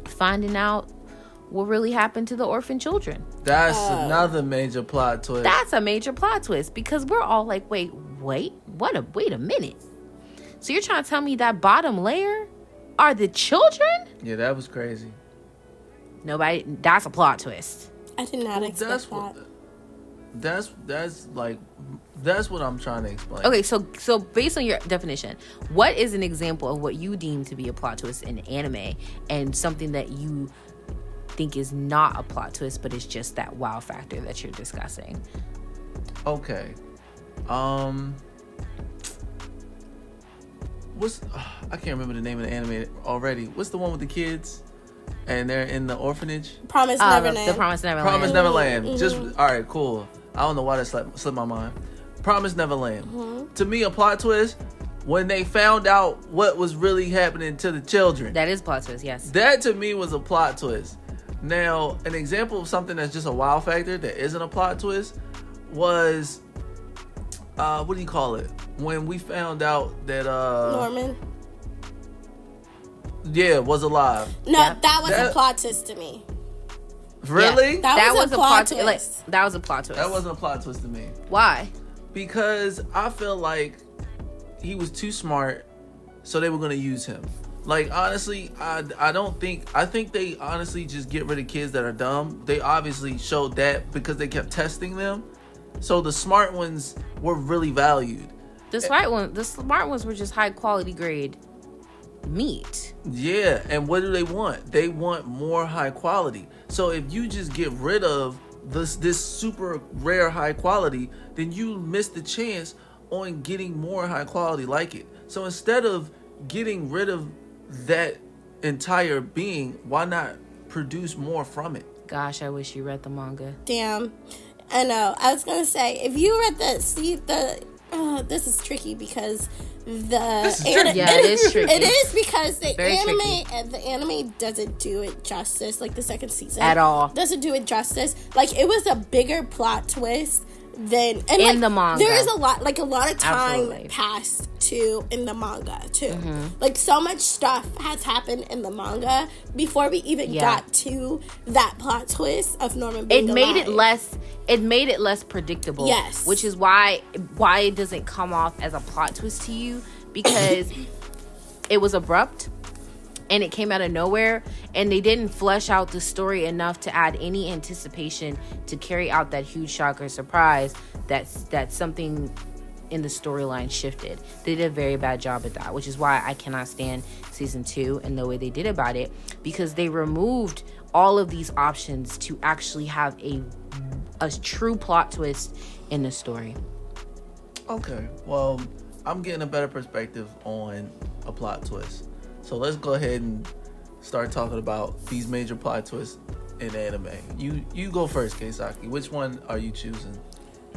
finding out what really happened to the orphan children. That's Oh. another major plot twist. That's a major plot twist because we're all like, wait, wait, what a wait a minute. So you're trying to tell me that bottom layer are the children? yeah, that was crazy. Nobody that's a plot twist. I did not expect That's that. what. That's that's like that's what I'm trying to explain. Okay, so so based on your definition, what is an example of what you deem to be a plot twist in anime and something that you think is not a plot twist but it's just that wow factor that you're discussing? Okay. Um. What's I can't remember the name of the anime already. What's the one with the kids, and they're in the orphanage? Promise Uh, Neverland. the Promise Neverland. Promise Neverland. Just all right, cool. I don't know why that slipped, slipped my mind. Promise Neverland. To me, a plot twist when they found out what was really happening to the children. That is plot twist, yes. That to me was a plot twist Now, an example of something that's just a wow factor that isn't a plot twist was uh what do you call it? When we found out that uh Norman. yeah, was alive. No, Yep. that was a plot twist to me. Really? That That, was was, a a plot plot twist. Like, that was a plot twist. that wasn't a plot twist to me. Why? because I feel like he was too smart, so they were gonna use him. Like honestly, I I don't think I think they honestly just get rid of kids that are dumb. They obviously showed that because they kept testing them, so the smart ones were really valued. The eh. smart one, the smart ones were just high quality grade meat. Yeah, and what do they want? They want more high quality. So if you just get rid of this this super rare high quality, then you miss the chance on getting more high quality like it. So instead of getting rid of that entire being, why not produce more from it? Gosh, I wish you read the manga. Damn. I know. I was gonna say if you read the see the uh, this is tricky because the is ani- tricky. Yeah, it is tricky. It is because the Very anime tricky. the anime doesn't do it justice. Like the second season At all. doesn't do it justice. Like it was a bigger plot twist than and In like, the manga. There is a lot like a lot of time Absolutely. passed too in the manga too. Mm-hmm. Like so much stuff has happened in the manga before we even Yeah. got to that plot twist of Norman being It made it less. It made it less predictable. Yes. which is why why it doesn't come off as a plot twist to you because it was abrupt and it came out of nowhere and they didn't flesh out the story enough to add any anticipation to carry out that huge shock or surprise that's that something in the storyline shifted. They did a very bad job at that, which is why I cannot stand season two and the way they did about it because they removed all of these options to actually have a a true plot twist in the story. Okay, well, I'm getting a better perspective on a plot twist. So let's go ahead and start talking about these major plot twists in anime. You you go first, Keisaki. Which one are you choosing?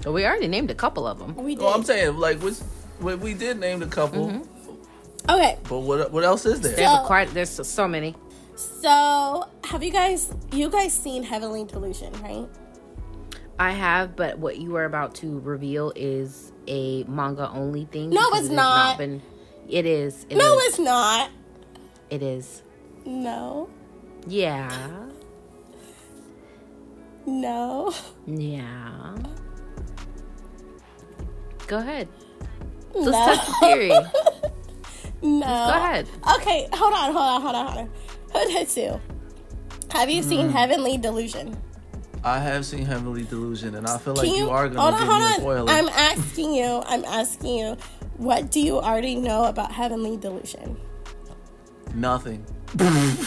So we already named a couple of them. We oh, did. Well, I'm saying like which we, we did name a couple, mm-hmm. okay, but what what else is there? There's So- a quite there's so, so many. so have you guys you guys seen Heavenly Delusion, right? I have, but what you are about to reveal is a manga only thing. No, because it's it has not. been, it is. It No, is. it's not. It is. No, Yeah. no. Yeah. Go ahead. No. Let's test the theory. no. Go ahead. Okay, hold on, hold on, hold on, hold on. Hoodhitsu. Have you Hmm. seen Heavenly Delusion? I have seen Heavenly Delusion, and I feel like Can you, are gonna hold on, give hold me a on. spoiler. I'm asking you. I'm asking you. What do you already know about Heavenly Delusion? Nothing.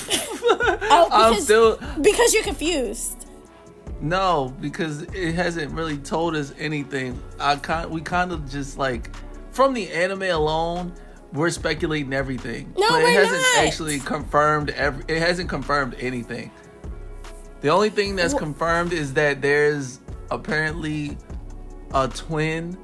Oh, I'm because, still because you're confused. no because it hasn't really told us anything. I kind we kind of just like from the anime alone. We're speculating everything, No, but it we're hasn't not. actually confirmed. Every it hasn't confirmed anything. The only thing that's Wh- confirmed is that there's apparently a twin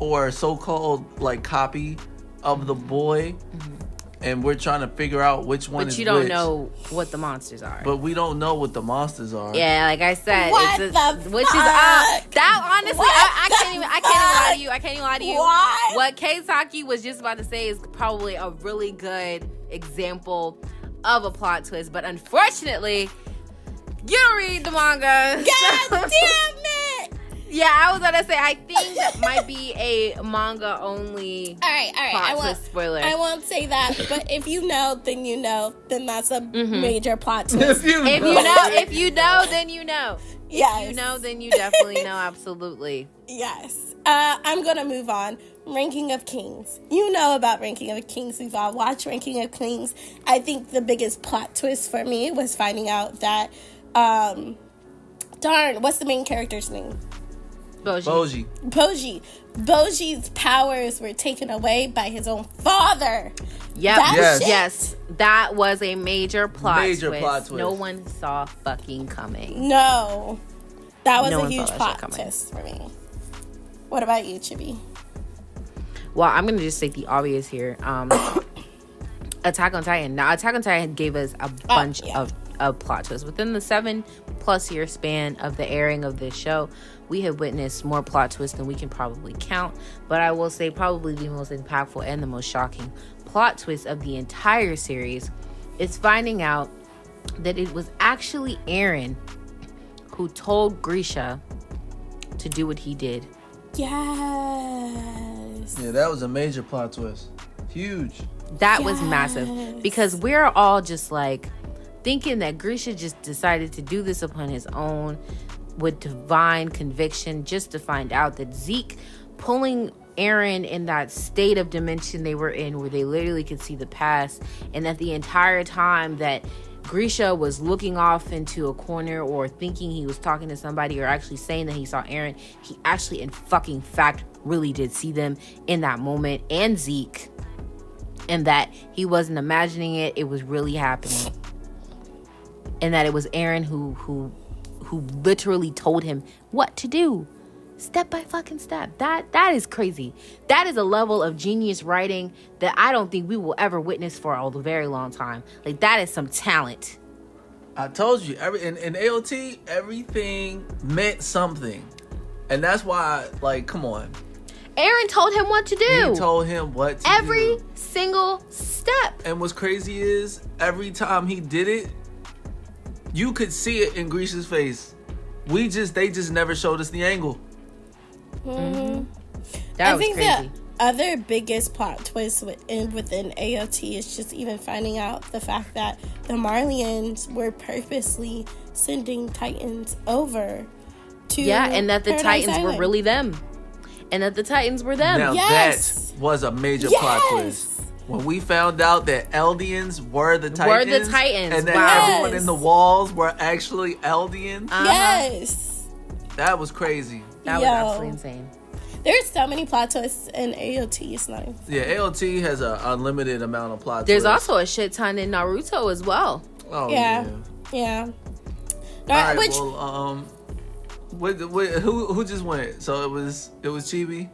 or so-called like copy of the boy, mm-hmm. And we're trying to figure out which one. But is you don't which. know what the monsters are. But we don't know what the monsters are. yeah, like I said, What it's a, the which is uh, that honestly, What I, I can't even, I can't even lie to you. I can't even lie to you. What? What Keisaki was just about to say is probably a really good example of a plot twist, but unfortunately, you don't read the manga. God So- damn it! Yeah, I was gonna say I think that might be a manga only All right, all right. plot I won't. twist spoiler. I won't say that, but if you know, then you know. Then that's a major plot twist. If you if you know, if you know, then you know. yes. You know, then you definitely know. Absolutely. Yes. Uh, I'm gonna move on. Ranking of Kings. You know about Ranking of Kings. We've all watched Ranking of Kings. I think the biggest plot twist for me was finding out that, um, darn, what's the main character's name? Bojji. Bojji. Bojji. Bojji's powers were taken away by his own father. Yep. That Yes. shit- Yes, that was a major plot Major twist. plot twist. No one saw fucking coming. No, that was No a huge plot twist for me. What about you, Chibi? Well, I'm gonna just state the obvious here. Um, Attack on Titan. Now, Attack on Titan gave us a bunch yeah. of of plot twists. Within the seven plus year span of the airing of this show, we have witnessed more plot twists than we can probably count. But I will say, probably the most impactful and the most shocking plot twist of the entire series is finding out that it was actually Eren who told Grisha to do what he did. Yes. Yeah, that was a major plot twist. Huge. That was massive because we're all just like thinking that Grisha just decided to do this upon his own with divine conviction just to find out that Zeke pulling Eren in that state of dimension they were in where they literally could see the past and that the entire time that Grisha was looking off into a corner or thinking he was talking to somebody or actually saying that he saw Eren, he actually in fucking fact really did see them in that moment and Zeke and that he wasn't imagining it. It was really happening and that it was Eren who who who literally told him what to do. Step by fucking step. That that is crazy. That is a level of genius writing that i don't think we will ever witness for a very long time. Like that is some talent. I told you, every in, in AOT, everything meant something. And that's why, like, come on. Eren told him what to do. He told him what to every do. single step. And what's crazy is every time he did it, you could see it in Grisha's face. We just they just never showed us the angle. Mm-hmm. that I was think crazy the other biggest plot twist within within AOT is just even finding out the fact that the Marleyans were purposely sending Titans over to yeah and that the Paradise titans were really them and that the titans were them Now Yes. that was a major plot twist. When we found out that Eldians were the Titans, Were Titans, the Titans, and that wow. everyone Yes. in the walls were actually Eldians, Uh-huh. Yes. that was crazy. that was absolutely insane There's so many plot twists in AOT. It's not even Yeah, AOT has an unlimited amount of plot. There's twists. also a shit ton in Naruto as well. oh Yeah. yeah. Yeah. All right, Which well, um, what, what, who who just went? So it was it was Chibi.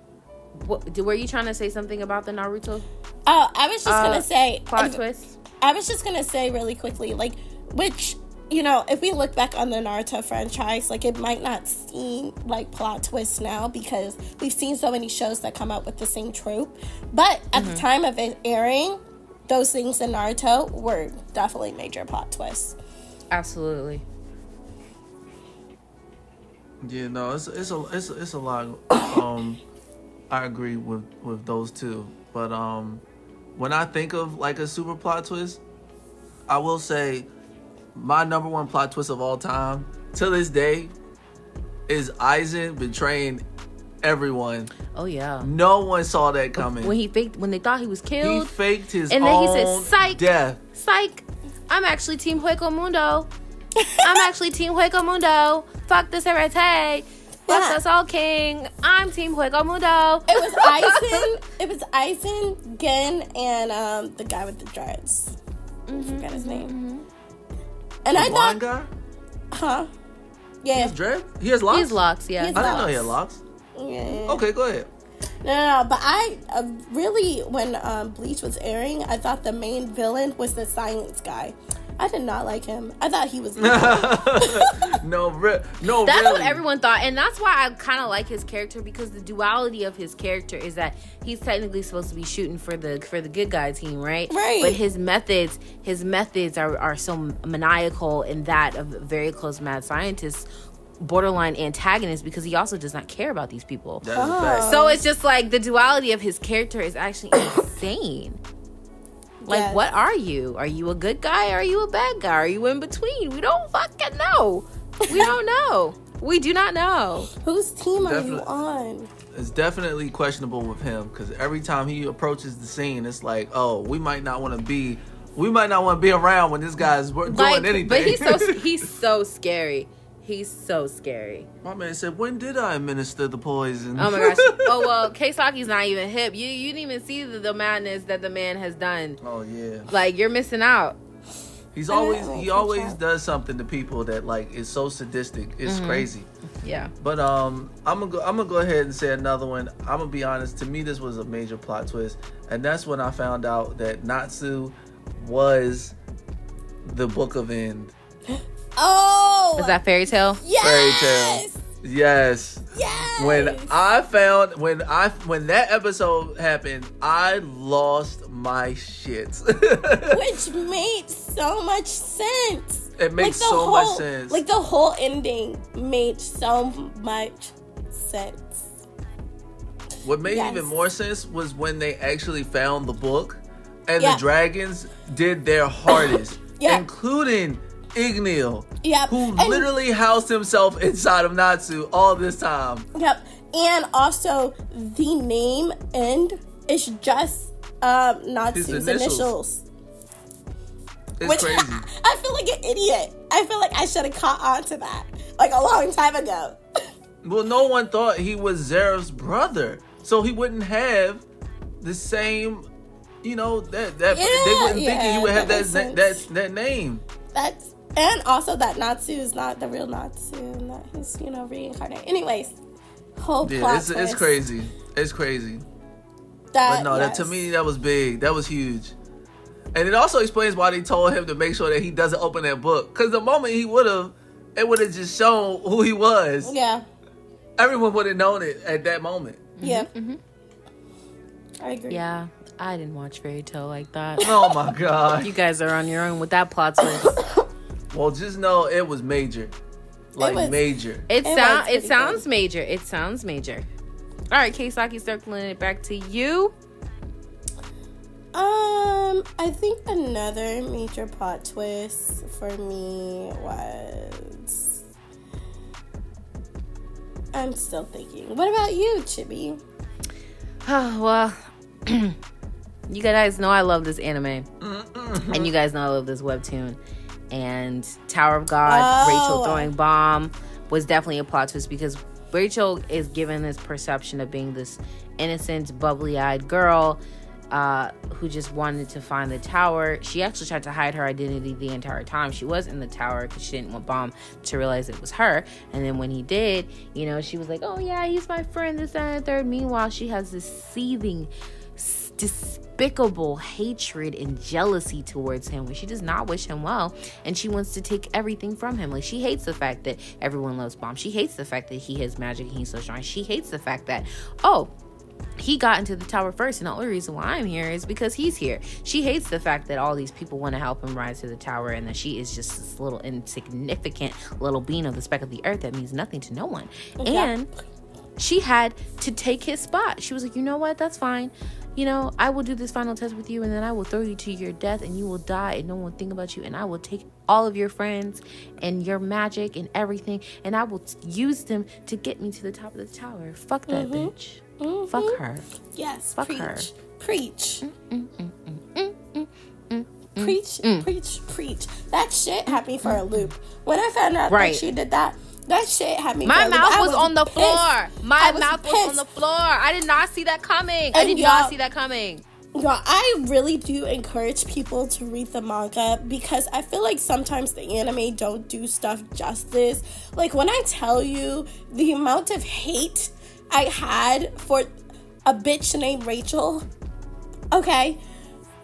What, were you trying to say something about the Naruto oh, I was just Uh, gonna say plot twist? I was just gonna say really quickly, like, which you know, if we look back on the Naruto franchise, like it might not seem like plot twists now because we've seen so many shows that come out with the same trope. But at Mm-hmm. the time of it airing, those things in Naruto were definitely major plot twists. Absolutely. Yeah, no, it's it's a it's a, it's a lot. Um, I agree with with those two, but um, when I think of like a super plot twist, I will say my number one plot twist of all time to this day is Aizen betraying everyone. Oh yeah. No one saw that coming. When he faked, when they thought he was killed, he faked his and then he said, "Psych." death. psych. I'm actually Team Hueco Mundo. I'm actually Team Hueco Mundo. Fuck this Arete. Fuck Yeah. us all king. I'm Team Hueco Mundo. It was Aizen. it was Aizen, Gin, and um, the guy with the dreads. I forgot his name. And I Blind thought, guy. huh? He Yeah. has dread. He has locks. He's locks, yeah. He's I didn't know he had locks. yeah. Okay, go ahead. No, no, no, but I uh, really, when um, Bleach was airing, I thought the main villain was the science guy. I did not like him. I thought he was. no, re- no, That's really. what everyone thought, and that's why I kind of like his character because the duality of his character is that he's technically supposed to be shooting for the for the good guy team, right? Right. But his methods, his methods are are so maniacal in that of very close mad scientists, borderline antagonist because he also does not care about these people. That is a oh. fact. So it's just like the duality of his character is actually insane. Like, Yes. what are you? Are you a good guy? Or are you a bad guy? Are you in between? We don't fucking know. We don't know. We do not know. Whose team are you on? It's definitely questionable with him because every time he approaches the scene, it's like, oh, we might not want to be, we might not want to be around when this guy's doing Like, anything. but he's so he's so scary. He's so scary. My man said, when did I administer the poison? Oh my gosh. Oh well, Keisaki's not even hip. You you didn't even see the, the madness that the man has done. oh yeah. Like you're missing out. He's always he always does something to people that like is so sadistic. It's Mm-hmm. crazy. Yeah. But um, I'm gonna go, I'm gonna go ahead and say another one. I'm gonna be honest. To me, this was a major plot twist, and that's when I found out that Natsu was the Book of End. Oh, Was that fairy tale? yes, Fairy tale. Yes. Yes. When I found when I when that episode happened, I lost my shit. which made so much sense. It makes the so whole, much sense. Like the whole ending made so much sense. what made Yes. even more sense was when they actually found the book and Yeah. the dragons did their hardest, Yeah. including Igneel, Yep. who And- literally housed himself inside of Natsu all this time. Yep. And also the name end is just um Natsu's His initials. initials. It's Which crazy. I feel like an idiot. I feel like I should have caught on to that like a long time ago. Well, no one thought he was Zeref's brother, so he wouldn't have the same, you know, that that they wouldn't think yeah, he would have that that makes that, sense. that that name. That's and also that Natsu is not the real Natsu and that he's, you know, reincarnated. Anyways, whole Yeah, plot it's, it's crazy. It's crazy. That, But no, that to me that was big. That was huge. And it also explains why they told him to make sure that he doesn't open that book. Because the moment he would have, it would have just shown who he was. Yeah. Everyone would have known it at that moment. Yeah. Mm-hmm, I agree. Yeah, I didn't watch Fairy Tail like that. Oh my god. You guys are on your own with that plot twist. Well, just know it was major. Like was- major. It It sound it sounds good. major. It sounds major. All right, Keisaki, circling it back to you. Um, I think another major plot twist for me was. I'm still thinking. What about you, Chibi? Oh, well, you guys know I love this anime, Mm-hmm. and you guys know I love this webtoon. And Tower of God, Oh. Rachel throwing Bam was definitely a plot twist because Rachel is given this perception of being this innocent, bubbly-eyed girl uh, who just wanted to find the tower. She actually tried to hide her identity the entire time. She was in the tower because she didn't want Bam to realize it was her. And then when he did, you know, she was like, "Oh yeah, he's my friend." This that, and the third. Meanwhile, she has this seething, despicable hatred and jealousy towards him, where she does not wish him well, and she wants to take everything from him. Like she hates the fact that everyone loves Bam. She hates the fact that he has magic and he's so strong. She hates the fact that, oh he got into the tower first, and the only reason why I'm here is because he's here. She hates the fact that all these people want to help him rise to the tower, and that she is just this little insignificant little being of the speck of the earth that means nothing to no one. And she had to take his spot. She was like, you know what? That's fine. You know, I will do this final test with you, and then I will throw you to your death, and you will die, and no one will think about you. And I will take all of your friends and your magic and everything, and I will t- use them to get me to the top of the tower. Fuck that mm-hmm. bitch. Fuck mm-hmm. her. Yes. Fuck preach. her. Preach. Mm, mm, mm, mm Preach, preach, preach. That shit had me for a loop. When I found out Right. that she did that, that shit had me. My loop. mouth I was, on the pissed. floor. My was mouth was on the floor. I did not see that coming. I did not see that coming. Y'all, I really do encourage people to read the manga because I feel like sometimes the anime don't do stuff justice. Like when I tell you the amount of hate I had for a bitch named Rachel, okay,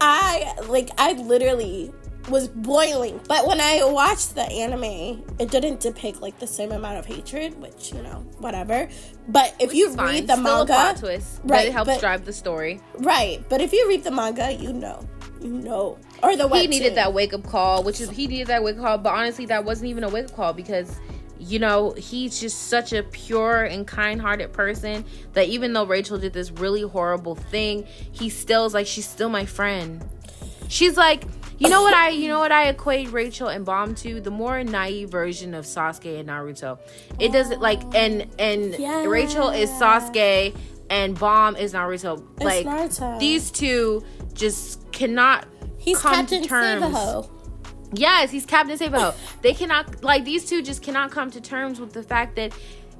I like I literally was boiling. But when I watched the anime, it didn't depict like the same amount of hatred, which you know, whatever. But if you It's read fine. the Still manga, twist, right, it helps but- drive the story. Right, but if you read the manga, you know, you know, or the He needed that wake up call, which is he needed that wake up call. But honestly, that wasn't even a wake up call because you know he's just such a pure and kind-hearted person that even though Rachel did this really horrible thing, he still is like she's still my friend. She's like, you know what I, you know what I equate Rachel and Bam to the more naive version of Sasuke and Naruto. It doesn't like and and Yeah. Rachel is Sasuke and Bam is Naruto. like Naruto. these two just cannot He's come Captain to terms. Yes, he's Captain Sabo. they cannot like these two just cannot come to terms with the fact that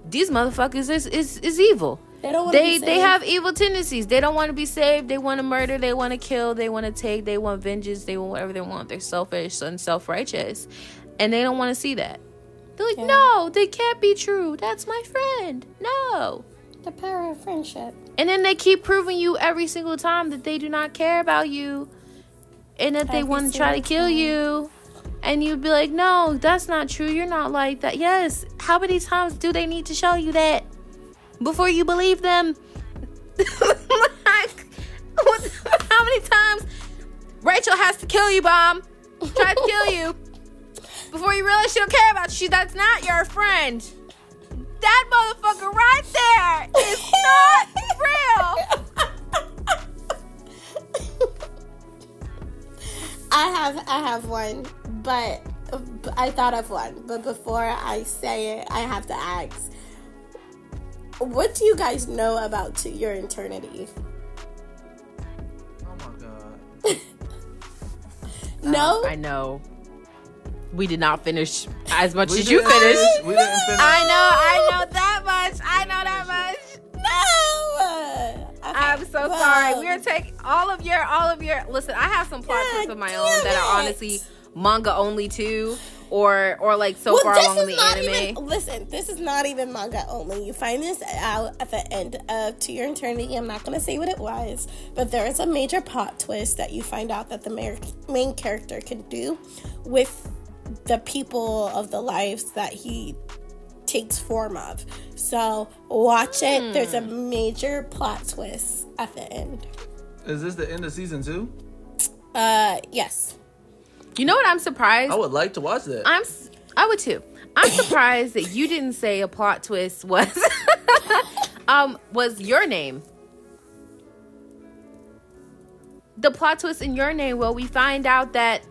these motherfuckers is is, is evil. They don't They they have evil tendencies. They don't want to be saved. They want to murder. They want to kill. They want to take. They want vengeance. They want whatever they want. They're selfish and self righteous, and they don't want to see that. They're like, Yeah. no, they can't be true. That's my friend. No. the power of friendship. And then they keep proving you every single time that they do not care about you and that they want to try to kill time. you. and you'd be like, "No, that's not true. You're not like that." Yes. How many times do they need to show you that before you believe them? like, how many times Rachel has to kill you, Bam? Try to kill you before you realize she don't care about you. That's not your friend. That motherfucker right there is not real. I have I have one, but I thought of one. But before I say it, I have to ask. What do you guys know about To Your Eternity? Oh my god. No? Uh, I know. We did not finish as much We as you finished. finish- We didn't finish. I know, I know that much. I know that much. no! Okay, I'm so well, sorry. We're taking all of your, all of your. Listen, I have some plot God twists of my damn own that are honestly manga only too, or or like so well, far this along in is the not anime. Even, listen, this is not even manga only. You find this out at the end of To Your Eternity. I'm not going to say what it was, but there is a major plot twist that you find out that the main, main character can do with the people of the lives that he takes form of. So watch it. There's a Hmm. major plot twist at the end. Is this the end of season two? Uh, yes. You know what? I'm surprised. I would like to watch that. I'm. I would too. I'm surprised that you didn't say a plot twist was um was your name. The plot twist in your name, well, we find out that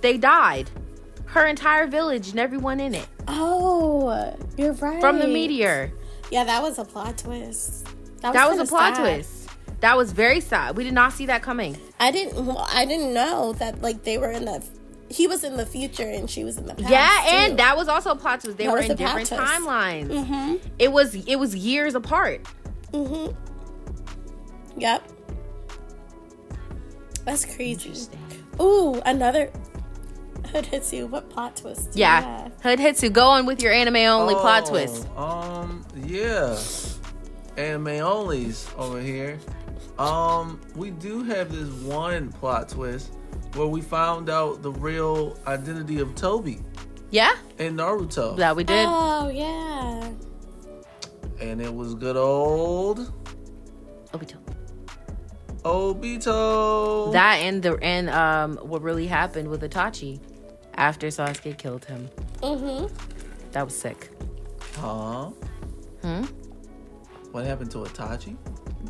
they died. Her entire village and everyone in it Oh, you're right. from the meteor. Yeah, that was a plot twist. That was a kinda plot sad. twist. That was very sad. We did not see that coming. I didn't. Well, I didn't know that like they were in the. He was in the future and she was in the past. yeah, too. and that was also a plot twist. They That were in different twist. timelines. Mhm. It was it was years apart. Mm-hmm. Yep. That's crazy. Ooh, another Hood Hitsu. What plot twist? do you Yeah. have? Hood Hitsu, go on with your anime only plot Oh, twist. Um, yeah, anime onlys over here. Um, we do have this one plot twist where we found out the real identity of Tobi Yeah, in Naruto, that we did. Oh yeah. and it was good old Obito. Obito. That and the and um what really happened with Itachi after Sasuke killed him. Mm Mhm. That was sick. huh? Hmm? What happened to Itachi?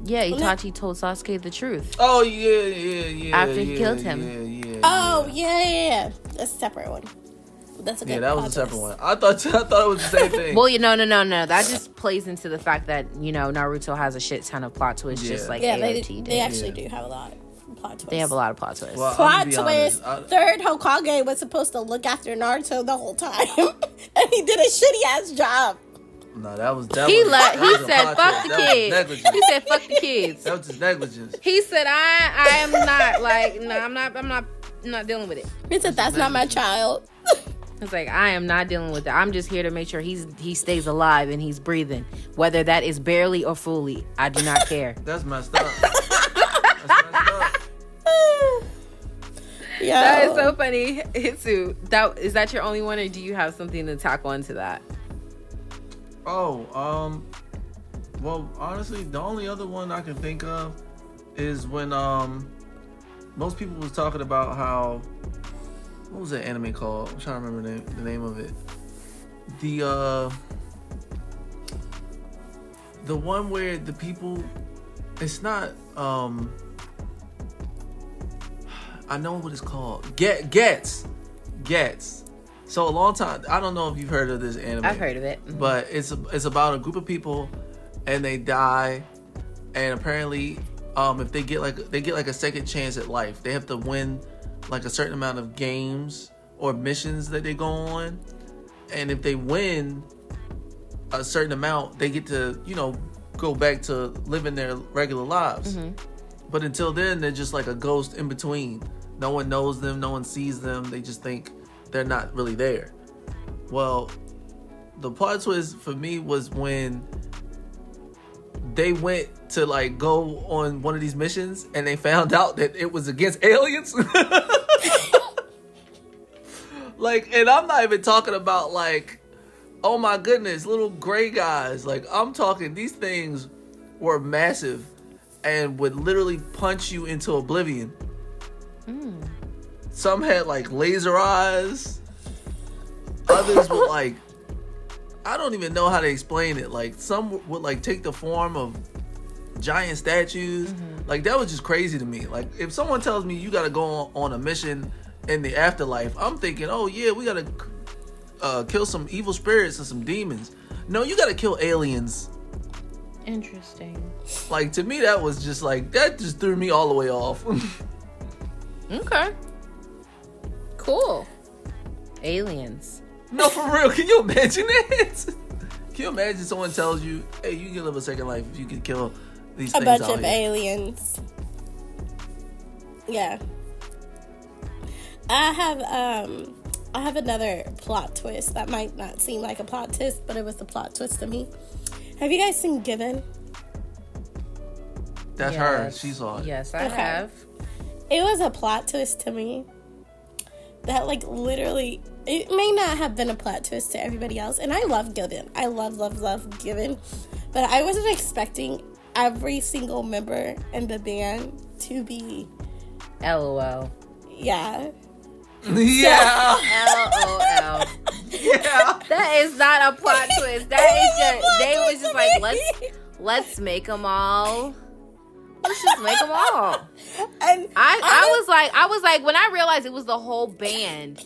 Yeah, Itachi told Sasuke the truth. Oh yeah, yeah, yeah. After he yeah, killed him. Yeah, yeah. Oh yeah. yeah, yeah, yeah. That's a separate one. That's a good. Yeah, that was plot a separate twist. one. I thought I thought it was the same thing. Well, you know, no, no, no. No. That just plays into the fact that you know Naruto has a shit ton of plot twists, just like Yeah, AOT they did. they actually Yeah. do have a lot of plot twists. They have a lot of plot twists. Well, plot gonna be honest, twist. I- Third Hokage was supposed to look after Naruto the whole time, and he did a shitty ass job. No, that was that he was, let that he was said, "Fuck the That was kids." negligence. He said, "Fuck the kids." That was just negligence. He said, "I I am not like no, I'm not I'm not I'm not dealing with it." He said, "That's not my child." It's like I am not dealing with it. I'm just here to make sure he's he stays alive and he's breathing, whether that is barely or fully. I do not care. That's messed up. That's messed up. yeah, that is so funny, Hitsu. That is that your only one, or do you have something to tack on to that? Oh, um, well, honestly, the only other one I can think of is when um, most people was talking about how what was that anime called? I'm trying to remember the name, the name of it. The uh, the one where the people, it's not um. I know what it's called. Get gets, gets. So a long time. I don't know if you've heard of this anime I've heard of it. but it's it's about a group of people and they die and apparently um if they get like they get like a second chance at life they have to win like a certain amount of games or missions that they go on and if they win a certain amount they get to you know go back to living their regular lives but until then they're just like a ghost in between no one knows them no one sees them they just think they're not really there well the plot twist for me was when they went to like go on one of these missions and they found out that it was against aliens. like, and I'm not even talking about like, oh my goodness, little gray guys. Like, I'm talking these things were massive and would literally punch you into oblivion. Hmm. Some had like laser eyes. Others were like, I don't even know how to explain it. Like, some would like take the form of giant statues. Like that was just crazy to me. Like if someone tells me you got to go on, on a mission in the afterlife, I'm thinking, oh yeah, we got to uh, kill some evil spirits and some demons. No, you got to kill aliens. Interesting. Like to me, that was just like that just threw me all the way off. Okay. Cool. Aliens. no, for real. Can you imagine it? Can you imagine someone tells you, hey, you can live a second life if you can kill these A things bunch of here. aliens. Yeah. I have um I have another plot twist that might not seem like a plot twist, but it was a plot twist to me. Have you guys seen Given? That's her. Yes. She saw it. Yes, I Okay. have. It was a plot twist to me. That like literally it may not have been a plot twist to everybody else. And I love Given. I love, love, love Given. But I wasn't expecting every single member in the band to be LOL. yeah. Yeah. LOL. yeah. That is not a plot twist. That is just they was just like let's let's make them all. Let's just make them all. And I I was like I was like when I realized it was the whole band.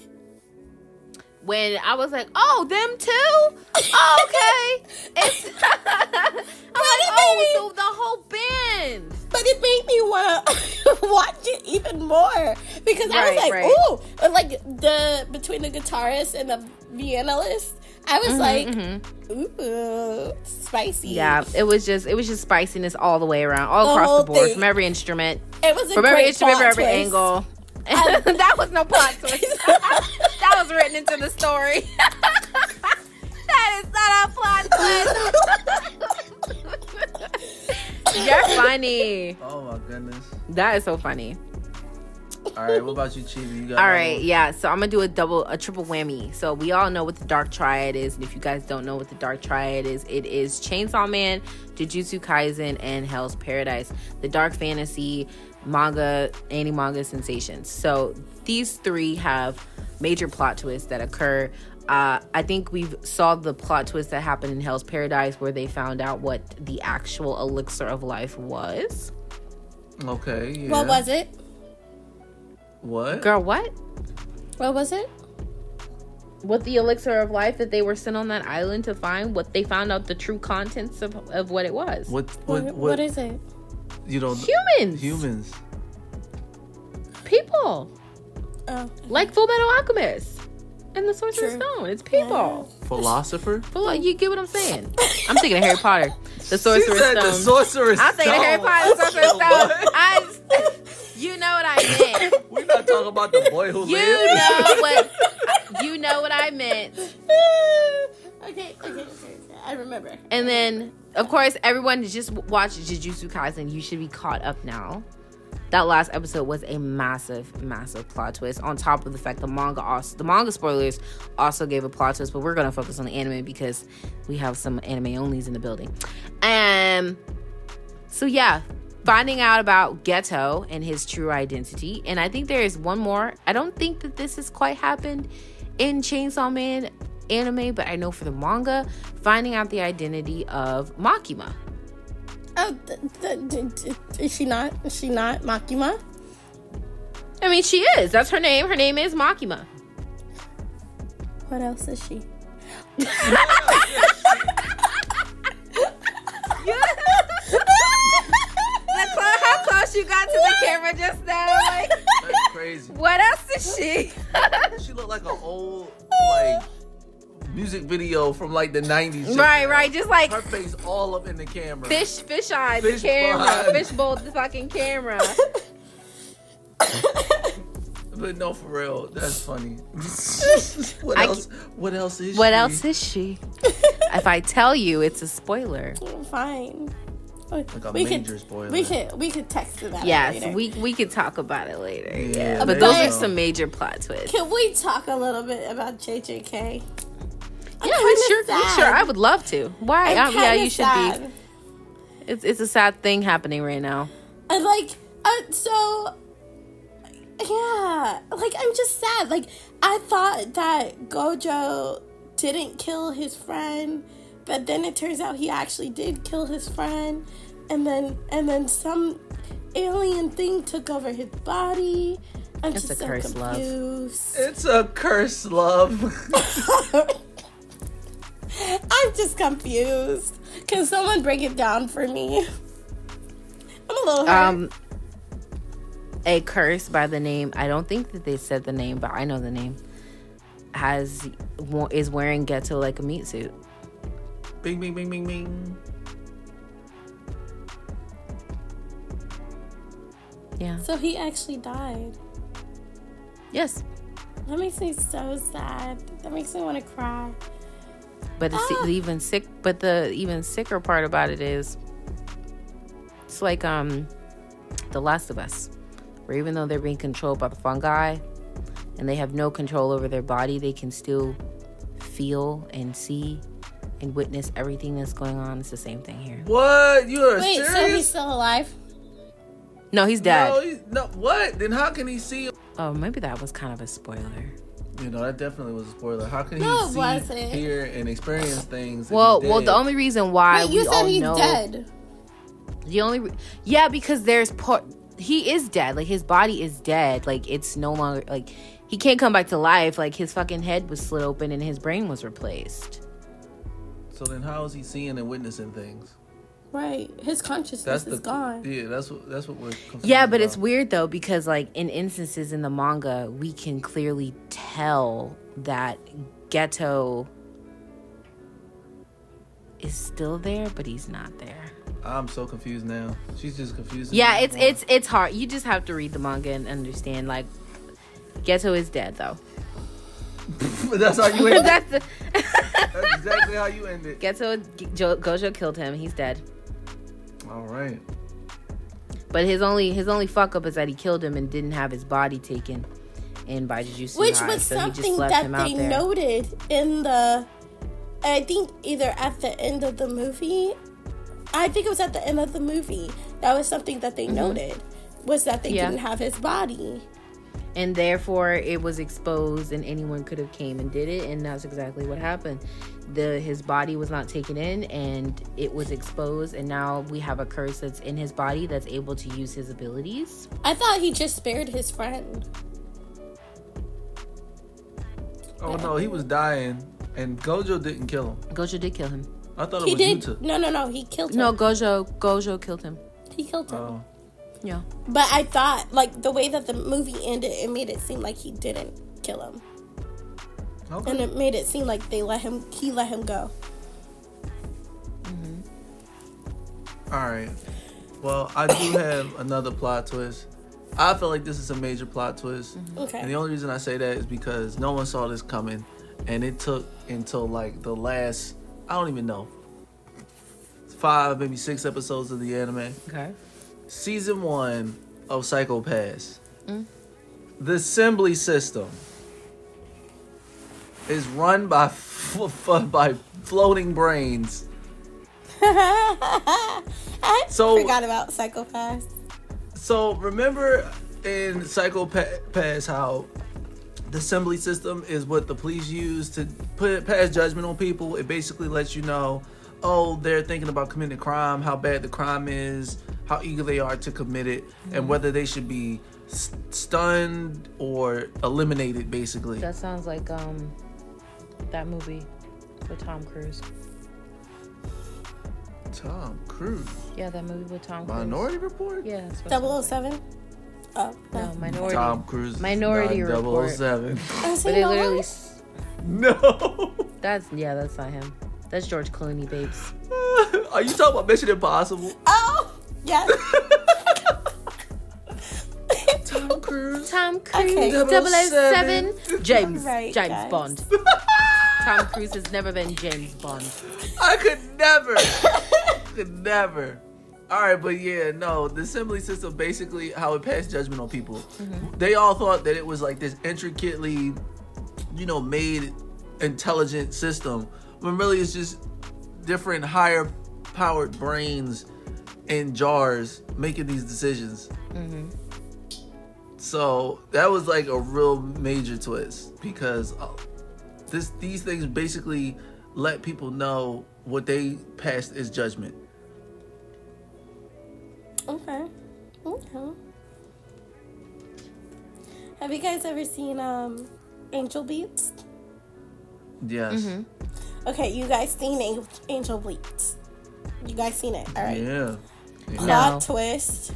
When I was like, oh, them too? Oh, okay. It's I'm like, oh, so the whole band. but it made me want to watch it even more because I was like, right. ooh, like the between the guitarist and the pianist, I was Mm-hmm, like, ooh, spicy. Yeah, it was just it was just spiciness all the way around, all The across the board, thing. from every instrument, it was a from every instrument, from every twist. angle. that was no plot twist. that was written into the story. that is not a plot twist. You're funny. Oh my goodness. That is so funny. All right, what about you, Chibi? You got All one? yeah. So I'm gonna do a double, a triple whammy. So we all know what the Dark Triad is, and if you guys don't know what the Dark Triad is, it is Chainsaw Man, Jujutsu Kaisen, and Hell's Paradise. The dark fantasy manga, anime manga sensations. So these three have major plot twists that occur. Uh, I think we've saw the plot twist that happened in Hell's Paradise, where they found out what the actual elixir of life was. Okay. Yeah. What was it? What? Girl, what? What was it? what the elixir of life that they were sent on that island to find what they found out the true contents of, of what it was What? What, What? what is it? You don't. humans Humans. people Oh, like full metal alchemist and the sorcerer's True. stone it's people Philosopher. Full- you get what i'm saying i'm thinking of harry potter the She sorcerer's said stone the sorcerer's i'm thinking of harry potter the sorcerer's stone What? I, you know what i meant We're not talking about the boy who you lived. know what you know what i meant okay, okay, okay, okay. I remember. And then, of course, everyone just watched Jujutsu Kaisen. You should be caught up now. That last episode was a massive, massive plot twist. On top of the fact the manga also, the manga spoilers also gave a plot twist, but we're gonna focus on the anime because we have some anime onlys in the building. Um, so yeah, finding out about Geto and his true identity, and I think there is one more. I don't think that this has quite happened in Chainsaw Man anime, but I know for the manga, finding out the identity of Makima. Oh, th- th- th- th- is she not? Is she not Makima? I mean, she is. That's her name. Her name is Makima. What else is she? how close you got to the camera just now? Like, That's crazy. what else is she? She looked like an old like music video from like the nineties. right, right. Just like Her face all up in the camera. fish, fish eye, Fish the camera, eye. fish bowl, the fucking camera. But no, for real, that's funny. what I else? What else is? What she? else is she? if I tell you, it's a spoiler. Fine. Like a we major could, spoiler. We could we could text about Yes, it later. we we could talk about it later. Yeah, Yeah, but those are some major plot twists. Can we talk a little bit about JJK? I'm Yeah, we kinda sure, we sad. sure. I would love to. Why? I'm Um, yeah, you should sad. be. It's it's a sad thing happening right now. And like, uh, so, yeah, like I'm just sad. Like I thought that Gojo didn't kill his friend, but then it turns out he actually did kill his friend, and then and then some alien thing took over his body. I'm It's just a so cursed love. It's a curse, love. I'm just confused. Can someone break it down for me? I'm a little hurt. Um, a curse by the name. I don't think that they said the name, but I know the name. Has is wearing Geto like a meat suit. bing, bing, bing, bing, bing. Yeah. so he actually died. Yes. That makes me so sad. That makes me want to cry. But it's Ah. the even sick. But the even sicker part about it is, it's like um, The Last of Us, where even though they're being controlled by the fungi, and they have no control over their body, they can still feel and see and witness everything that's going on. It's the same thing here. What? You are Wait, so he's still alive? No, he's dead. No, he, no, what? Then how can he see? Oh, maybe that was kind of a spoiler. You know, that definitely was a spoiler. How can No, he see, wasn't. hear, and experience things? Well, well, the only reason why Wait, we you said all he's know dead. the only re- yeah because there's part he is dead like his body is dead like it's no longer like he can't come back to life like his fucking head was slit open and his brain was replaced So then, how is he seeing and witnessing things? Right. His consciousness That's is the gone. Yeah, that's what that's what we're. confused yeah but it's weird though because like in instances in the manga we can clearly tell that geto is still there but he's not there I'm so confused now. She's just confused. yeah it's it's it's hard you just have to read the manga and understand like geto is dead though that's how you end. it. that's the That's exactly how you end it. Geto Jo- Gojo killed him. He's dead. All right. But his only his only fuck up is that he killed him and didn't have his body taken in by Jujutsu Which High, was so something that they noted in the. I think either at the end of the movie. I think it was at the end of the movie. That was something that they noted. Was that they Mm-hmm. Yeah. didn't have his body. And therefore it was exposed and anyone could have came and did it and that's exactly what happened the his body was not taken in and it was exposed and now we have a curse that's in his body that's able to use his abilities I thought he just spared his friend. Oh no, he was dying, and Gojo didn't kill him. gojo did kill him I thought He it was did. Yuta. No, no, no. He killed him. no gojo gojo killed him he killed him. Oh, yeah But I thought, like, the way that the movie ended, it made it seem like he didn't kill him. okay. And it made it seem like they let him, he let him go. Mm-hmm. All right. Well, I do have another plot twist. I feel like this is a major plot twist. Mm-hmm. Okay. And the only reason I say that is because no one saw this coming. And it took until like the last, I don't even know, five, maybe six episodes of the anime. okay Season one of Psycho Pass. Mm. The Sibyl system is run by, f- f- by floating brains. I So- forgot about Psycho Pass. So remember in Psycho Pa- Pass how the Sibyl system is what the police use to put pass judgment on people. It basically lets you know, oh, they're thinking about committing a crime, how bad the crime is, how eager they are to commit it, and whether they should be s- stunned or eliminated. Basically, that sounds like um that movie with tom cruise Tom Cruise, yeah that movie with tom cruise Minority Report. Yeah, that's what 007? Oh, like. no. No, Minority. Tom Cruise. Minority not Report. 007. I was But saying, they literally. s- no. That's yeah, that's not him. That's George Clooney, babes. Are you talking about Mission Impossible? Oh, yes. Tom Cruise. Tom Cruise, Okay. 007, James, Right, James guys. Bond. Tom Cruise has never been James Bond. I could never, could never. All right, but yeah, no, the Sibyl system basically how it passed judgment on people. Mm-hmm. They all thought that it was like this intricately, you know, made intelligent system, when really it's just different higher powered brains in jars making these decisions. So that was like a real major twist because uh, this these things basically let people know what they passed as judgment. Okay. Okay. Have you guys ever seen um Angel Beats? Yes. Okay, you guys seen An- Angel Beats? You guys seen it? All right. Yeah. No. Plot twist.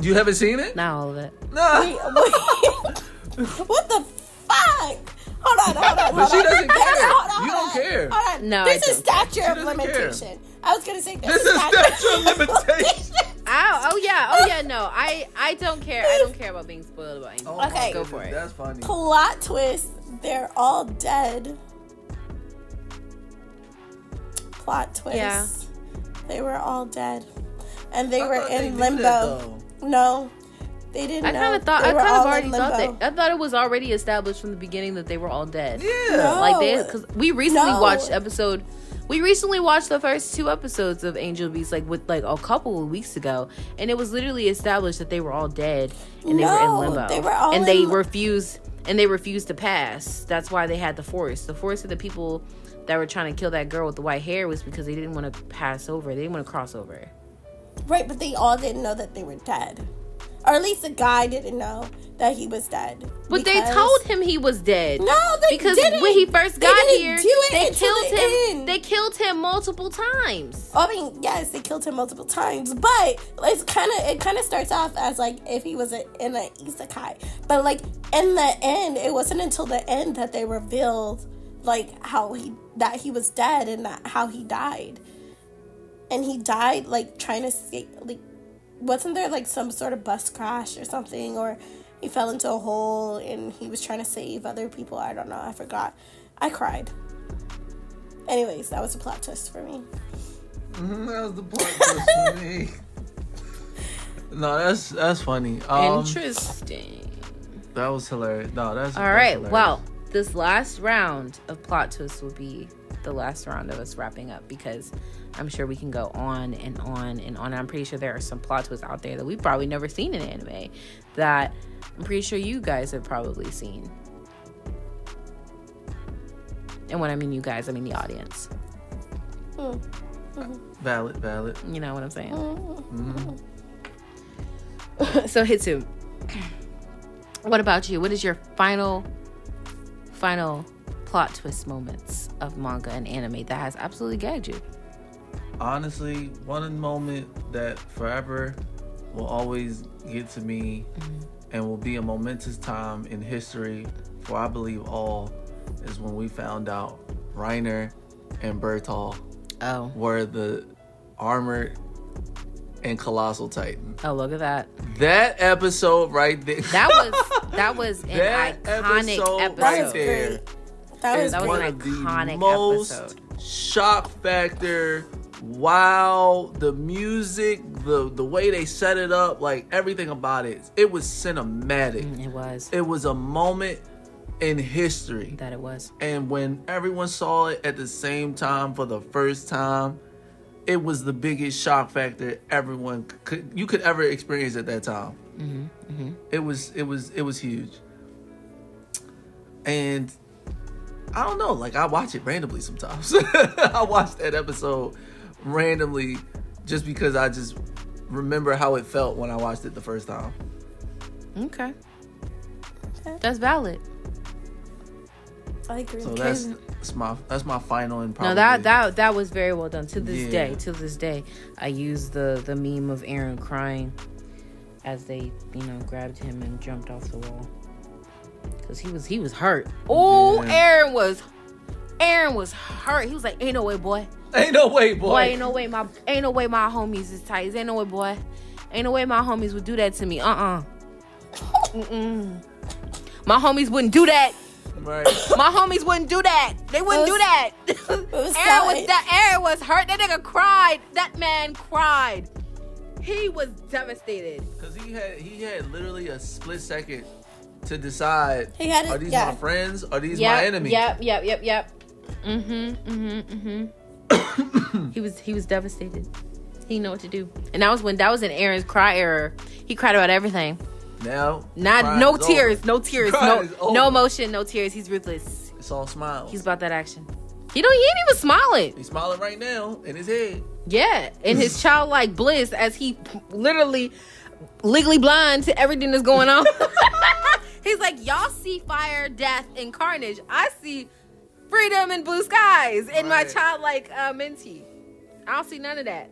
You haven't seen it? Not all of it. Nah. Wait, wait. what the fuck? Hold on, hold on, Hold But hold she on. doesn't care. Hold on, You don't care. Hold on. No, there's I a don't statute of doesn't care. limitation. I was gonna say there's This a is statute of limitation. Oh, oh yeah, oh yeah. No, I, I don't care. I don't care about being spoiled about anything. Oh Okay. Go for it. That's funny. Plot twist. They're all dead. Plot twist. Yeah. They were all dead, and they I were thought they in limbo. that, though. no, they didn't. I kind of thought. They I kind of already in thought that. I thought it was already established from the beginning that they were all dead. Yeah. No. Like they, because we recently No. watched episode. We recently watched the first two episodes of Angel Beats, like with like a couple of weeks ago, and it was literally established that they were all dead and they were in limbo. they were all and they in- refused and they refused to pass. That's why they had the force. The force of the people that were trying to kill that girl with the white hair was because they didn't want to pass over. They didn't want to cross over. Right, but they all didn't know that they were dead, or at least the guy didn't know that he was dead. But they told him he was dead. No, they because didn't. Because when he first They got didn't here, they killed the him. end. They killed him multiple times. I mean, yes, they killed him multiple times, but it's kind of it kind of starts off as like if he was a, in an isekai, but like in the end, it wasn't until the end that they revealed like how he that he was dead and that how he died, and he died like trying to escape. Like, wasn't there like some sort of bus crash or something, or he fell into a hole and he was trying to save other people? I don't know. I forgot. I cried. Anyways, that was a plot twist for me. Mhm, that was the plot twist for me. No, that's that's funny. Um, Interesting. that was hilarious. No, that's all right hilarious. Well, this last round of plot twists will be the last round of us wrapping up because I'm sure we can go on and on and on. I'm pretty sure there are some plot twists out there that we've probably never seen in anime that I'm pretty sure you guys have probably seen. And when I mean you guys, I mean the audience. valid, valid. You know what I'm saying? Mm-hmm. so Hitsu, what about you? What is your final, final plot twist moments of manga and anime that has absolutely gagged you? Honestly, one moment that forever will always get to me mm-hmm. and will be a momentous time in history for I believe all is when we found out Reiner and Bertholdt Oh, were the armored and colossal titan. oh, look at that! That episode right there. That was that was an That iconic episode episode. right That was great. That was, That was one an of the iconic most episode. shock factor. Wow, the music, the the way they set it up, like everything about it, it was cinematic. Mm, it was It was a moment in history. that it was. And when everyone saw it at the same time for the first time, it was the biggest shock factor everyone could you could ever experience at that time. Mm-hmm, mm-hmm. It was it was it was huge. And I don't know, like I watch it randomly sometimes. I watch that episode randomly just because I just remember how it felt when I watched it the first time. Okay, that's valid. I agree. So that's that's my that's my final and probably No, that that that was very well done. To this Yeah. day, to this day, I use the the meme of Eren crying as they you know grabbed him and jumped off the wall because he was he was hurt. Oh, Yeah. Eren was Eren was hurt. He was like, "Ain't no way, boy. ain't no way, boy. Boy, ain't no way my ain't no way my homies is tight. Ain't no way, boy. Ain't no way my homies would do that to me. Uh uh Mm-mm. My homies wouldn't do that. Right. My homies wouldn't do that. They wouldn't do that. Eren was that Eren was hurt. That nigga cried. That man cried. he was devastated. Cause he had he had literally a split second to decide He had it- are these yeah. my friends? Are these Yep, my enemies? Yep, yep, yep, yep. Mm-hmm, mm-hmm, mm-hmm. he was he was devastated. He didn't know what to do. And that was when that was in Eren's cry era. He cried about everything. Now Not no tears, over. no tears, Crying no no emotion, no tears. He's ruthless. It's all smiles. He's about that action. He don't he ain't even smiling. He's smiling right now in his head. Yeah, in his childlike bliss as he literally legally blind to everything that's going on. He's like, y'all see fire, death, and carnage. I see freedom and blue skies in my childlike uh, mentee. I don't see none of that.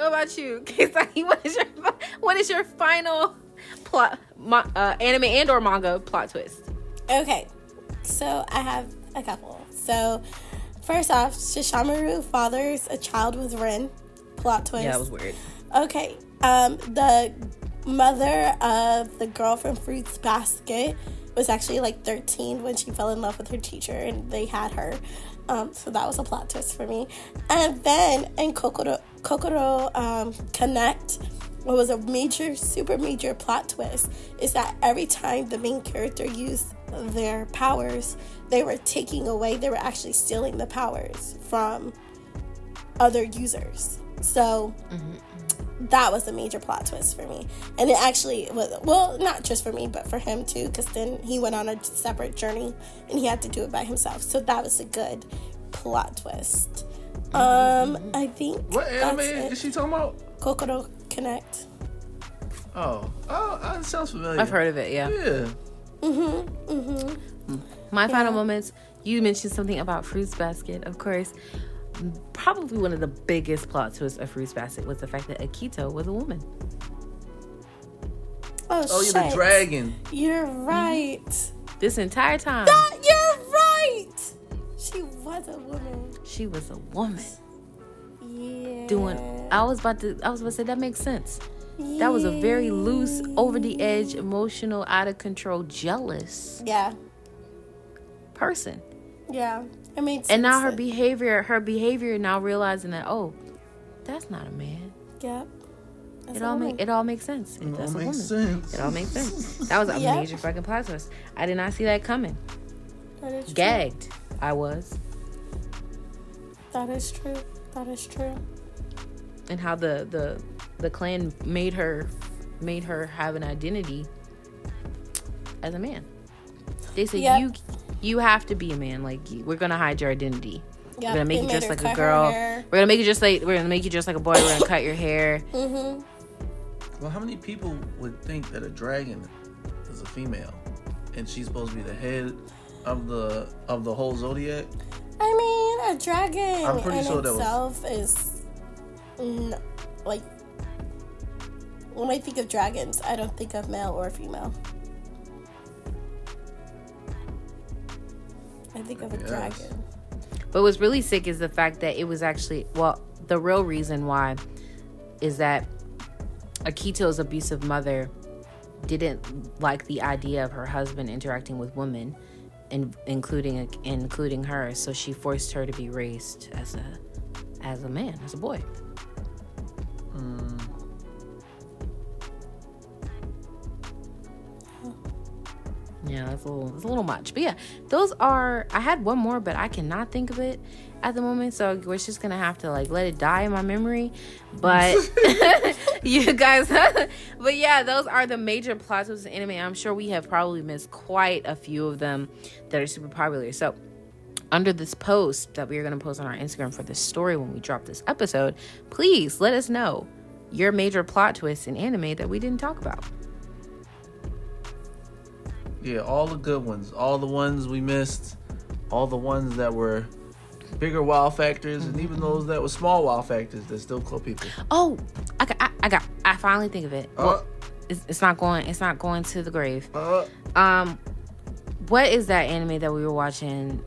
What about you, Kisaki? What is your what is your final plot, ma- uh, anime and or manga plot twist? Okay, so I have a couple. So, first off, Sesshomaru fathers a child with Rin. Plot twist. Yeah, that was weird. Okay, um, the mother of the girl from Fruits Basket was actually like 13 when she fell in love with her teacher and they had her. Um, so that was a plot twist for me. And then in Kokoro, Kokoro um, Connect, what was a major, super major plot twist is that every time the main character used their powers, they were taking away, they were actually stealing the powers from other users. So that was a major plot twist for me. And it actually was, well, not just for me, but for him too, because then he went on a separate journey and he had to do it by himself. So that was a good plot twist. Um, I think What anime that's is she talking about? Kokoro Connect. Oh, oh, that sounds familiar. I've heard of it. Yeah. Yeah. Mhm, mhm. My final moments. You mentioned something about Fruits Basket, of course. Probably one of the biggest plot twists of Fruits Basket was the fact that Akito was a woman. Oh, Oh, shit. you're the dragon. You're right. This entire time, Ah, You're right. She was a woman. she was a woman Yeah. doing. I was about to. I was about to say that makes sense. Yeah. That was a very loose, over the edge, emotional, out of control, jealous Yeah. person. Yeah. It made sense. And now her that- behavior, her behavior, now realizing that oh, that's not a man. Yep. That's It all make it all makes sense. If It all that's makes sense. It all makes sense. That was a Yeah. major fucking plot twist. I did not see that coming. That is true. Gagged. I was. That is true. That is true. And how the the the clan made her made her have an identity as a man. They said Yep. you you have to be a man. Like we're gonna hide your identity. Yep, we're gonna make they you made dress like a girl. We're gonna make you just like we're gonna make you dress like a boy. We're gonna cut your hair. Mm-hmm. Well, how many people would think that a dragon is a female, and she's supposed to be the head of the of the whole zodiac? I mean, a dragon I'm pretty in sure that was- itself is n- like when I think of dragons, I don't think of male or female. I think of a Yes. dragon. But what's really sick is the fact that it was actually well, the real reason why is that Akito's abusive mother didn't like the idea of her husband interacting with women, in, including including her. So she forced her to be raised as a as a man, as a boy. Hmm. Yeah, that's a little, that's a little much. But yeah, those are. I had one more, but I cannot think of it at the moment. So we're just gonna have to like let it die in my memory. But you guys, but yeah, those are the major plots of this anime. I'm sure we have probably missed quite a few of them that are super popular. So under this post that we are going to post on our Instagram for this story when we drop this episode, please let us know your major plot twists in anime that we didn't talk about. Yeah, all the good ones, all the ones we missed, all the ones that were bigger wow factors, and even those that were small wow factors that still call people. Oh, I got, I, I got, I finally think of it. Uh, Well, it's, it's not going, it's not going to the grave. uh, Um, what is that anime that we were watching,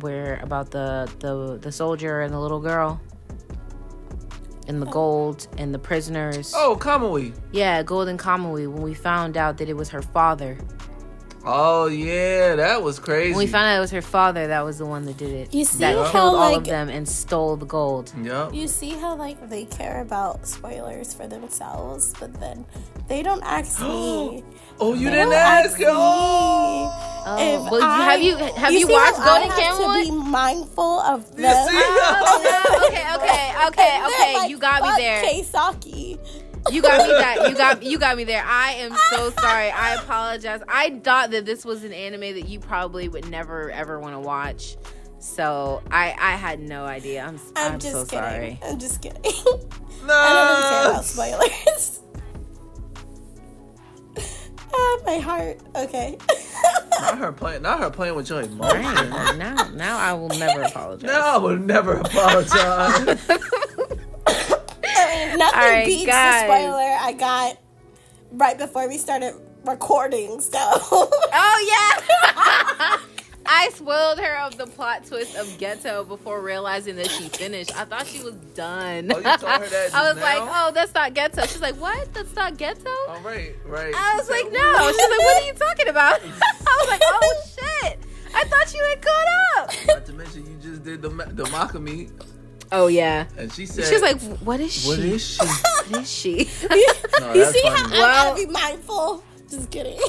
where about the the the soldier and the little girl, and the gold and the prisoners? oh, Kamuy. yeah, Golden Kamuy. When we found out that it was her father. Oh yeah, that was crazy. When we found out it was her father, that was the one that did it. You see that how, killed all of like- them and stole the gold. Yep. You see how like they care about spoilers for themselves, but then they don't ask me. Oh, you They didn't don't ask. me. Oh. Oh, If well, I- have you have you, see watched how Golden I have to be Kamuy? mindful of You them. see? Oh, okay, okay, okay, okay. they're like, you got me "Fuck there. Keisaki. You got me that. You got you got me there. I am so sorry. I apologize. I thought that this was an anime that you probably would never ever want to watch. So I I had no idea. I'm I'm, I'm, just so kidding. sorry. I'm just kidding. No. I don't even care No. about spoilers. ah, my heart. Okay. Not her playing. Not her playing with your emotions. Right. Now now I will never apologize. No, I will never apologize. I mean, nothing All right, beats guys. the spoiler I got right before we started recording. So Oh yeah. I spoiled her of the plot twist of Geto before realizing that she finished. I thought she was done. Oh, you told her that I was just like, oh, that's not Geto. She's like, what? That's not Geto? All right, right. I was said, like, no. She's like, what are you talking about? I was like, oh shit. I thought you had caught up. Not to mention, you just did the ma- the Makima, Oh yeah. and she said, She's like, what is she? "What is she?" What is she? No, you that's see how funny. I gotta be mindful. Just kidding.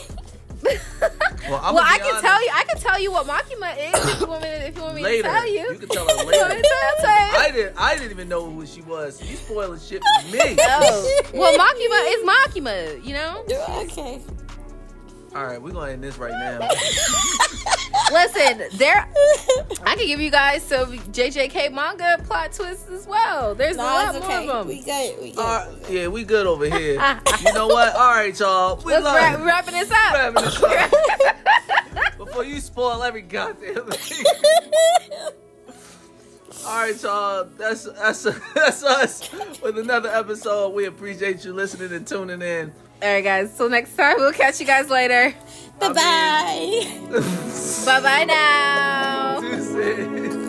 Well, I'm well, I can honest. tell you. I can tell you what Makima is if you want me to, if you want me later. to tell you. You can tell her You want me later. to tell- tell you? I didn't. I didn't even know who she was. You spoiling shit for me. Oh. Well, Makima is Makima, you know? okay. All right, we're gonna end this right now. Listen, there I can give you guys some JJK manga plot twists as well. There's a lot it's more okay. of them. We good. We good. All right, yeah, we good over here. You know what? All right, y'all. We Let's love wrap, wrapping this up. wrapping this up. before you spoil every goddamn thing. All right, y'all. That's that's that's us with another episode. We appreciate you listening and tuning in. All right, guys. Till next time, we'll catch you guys later. Bye bye. Bye bye now. Deuces.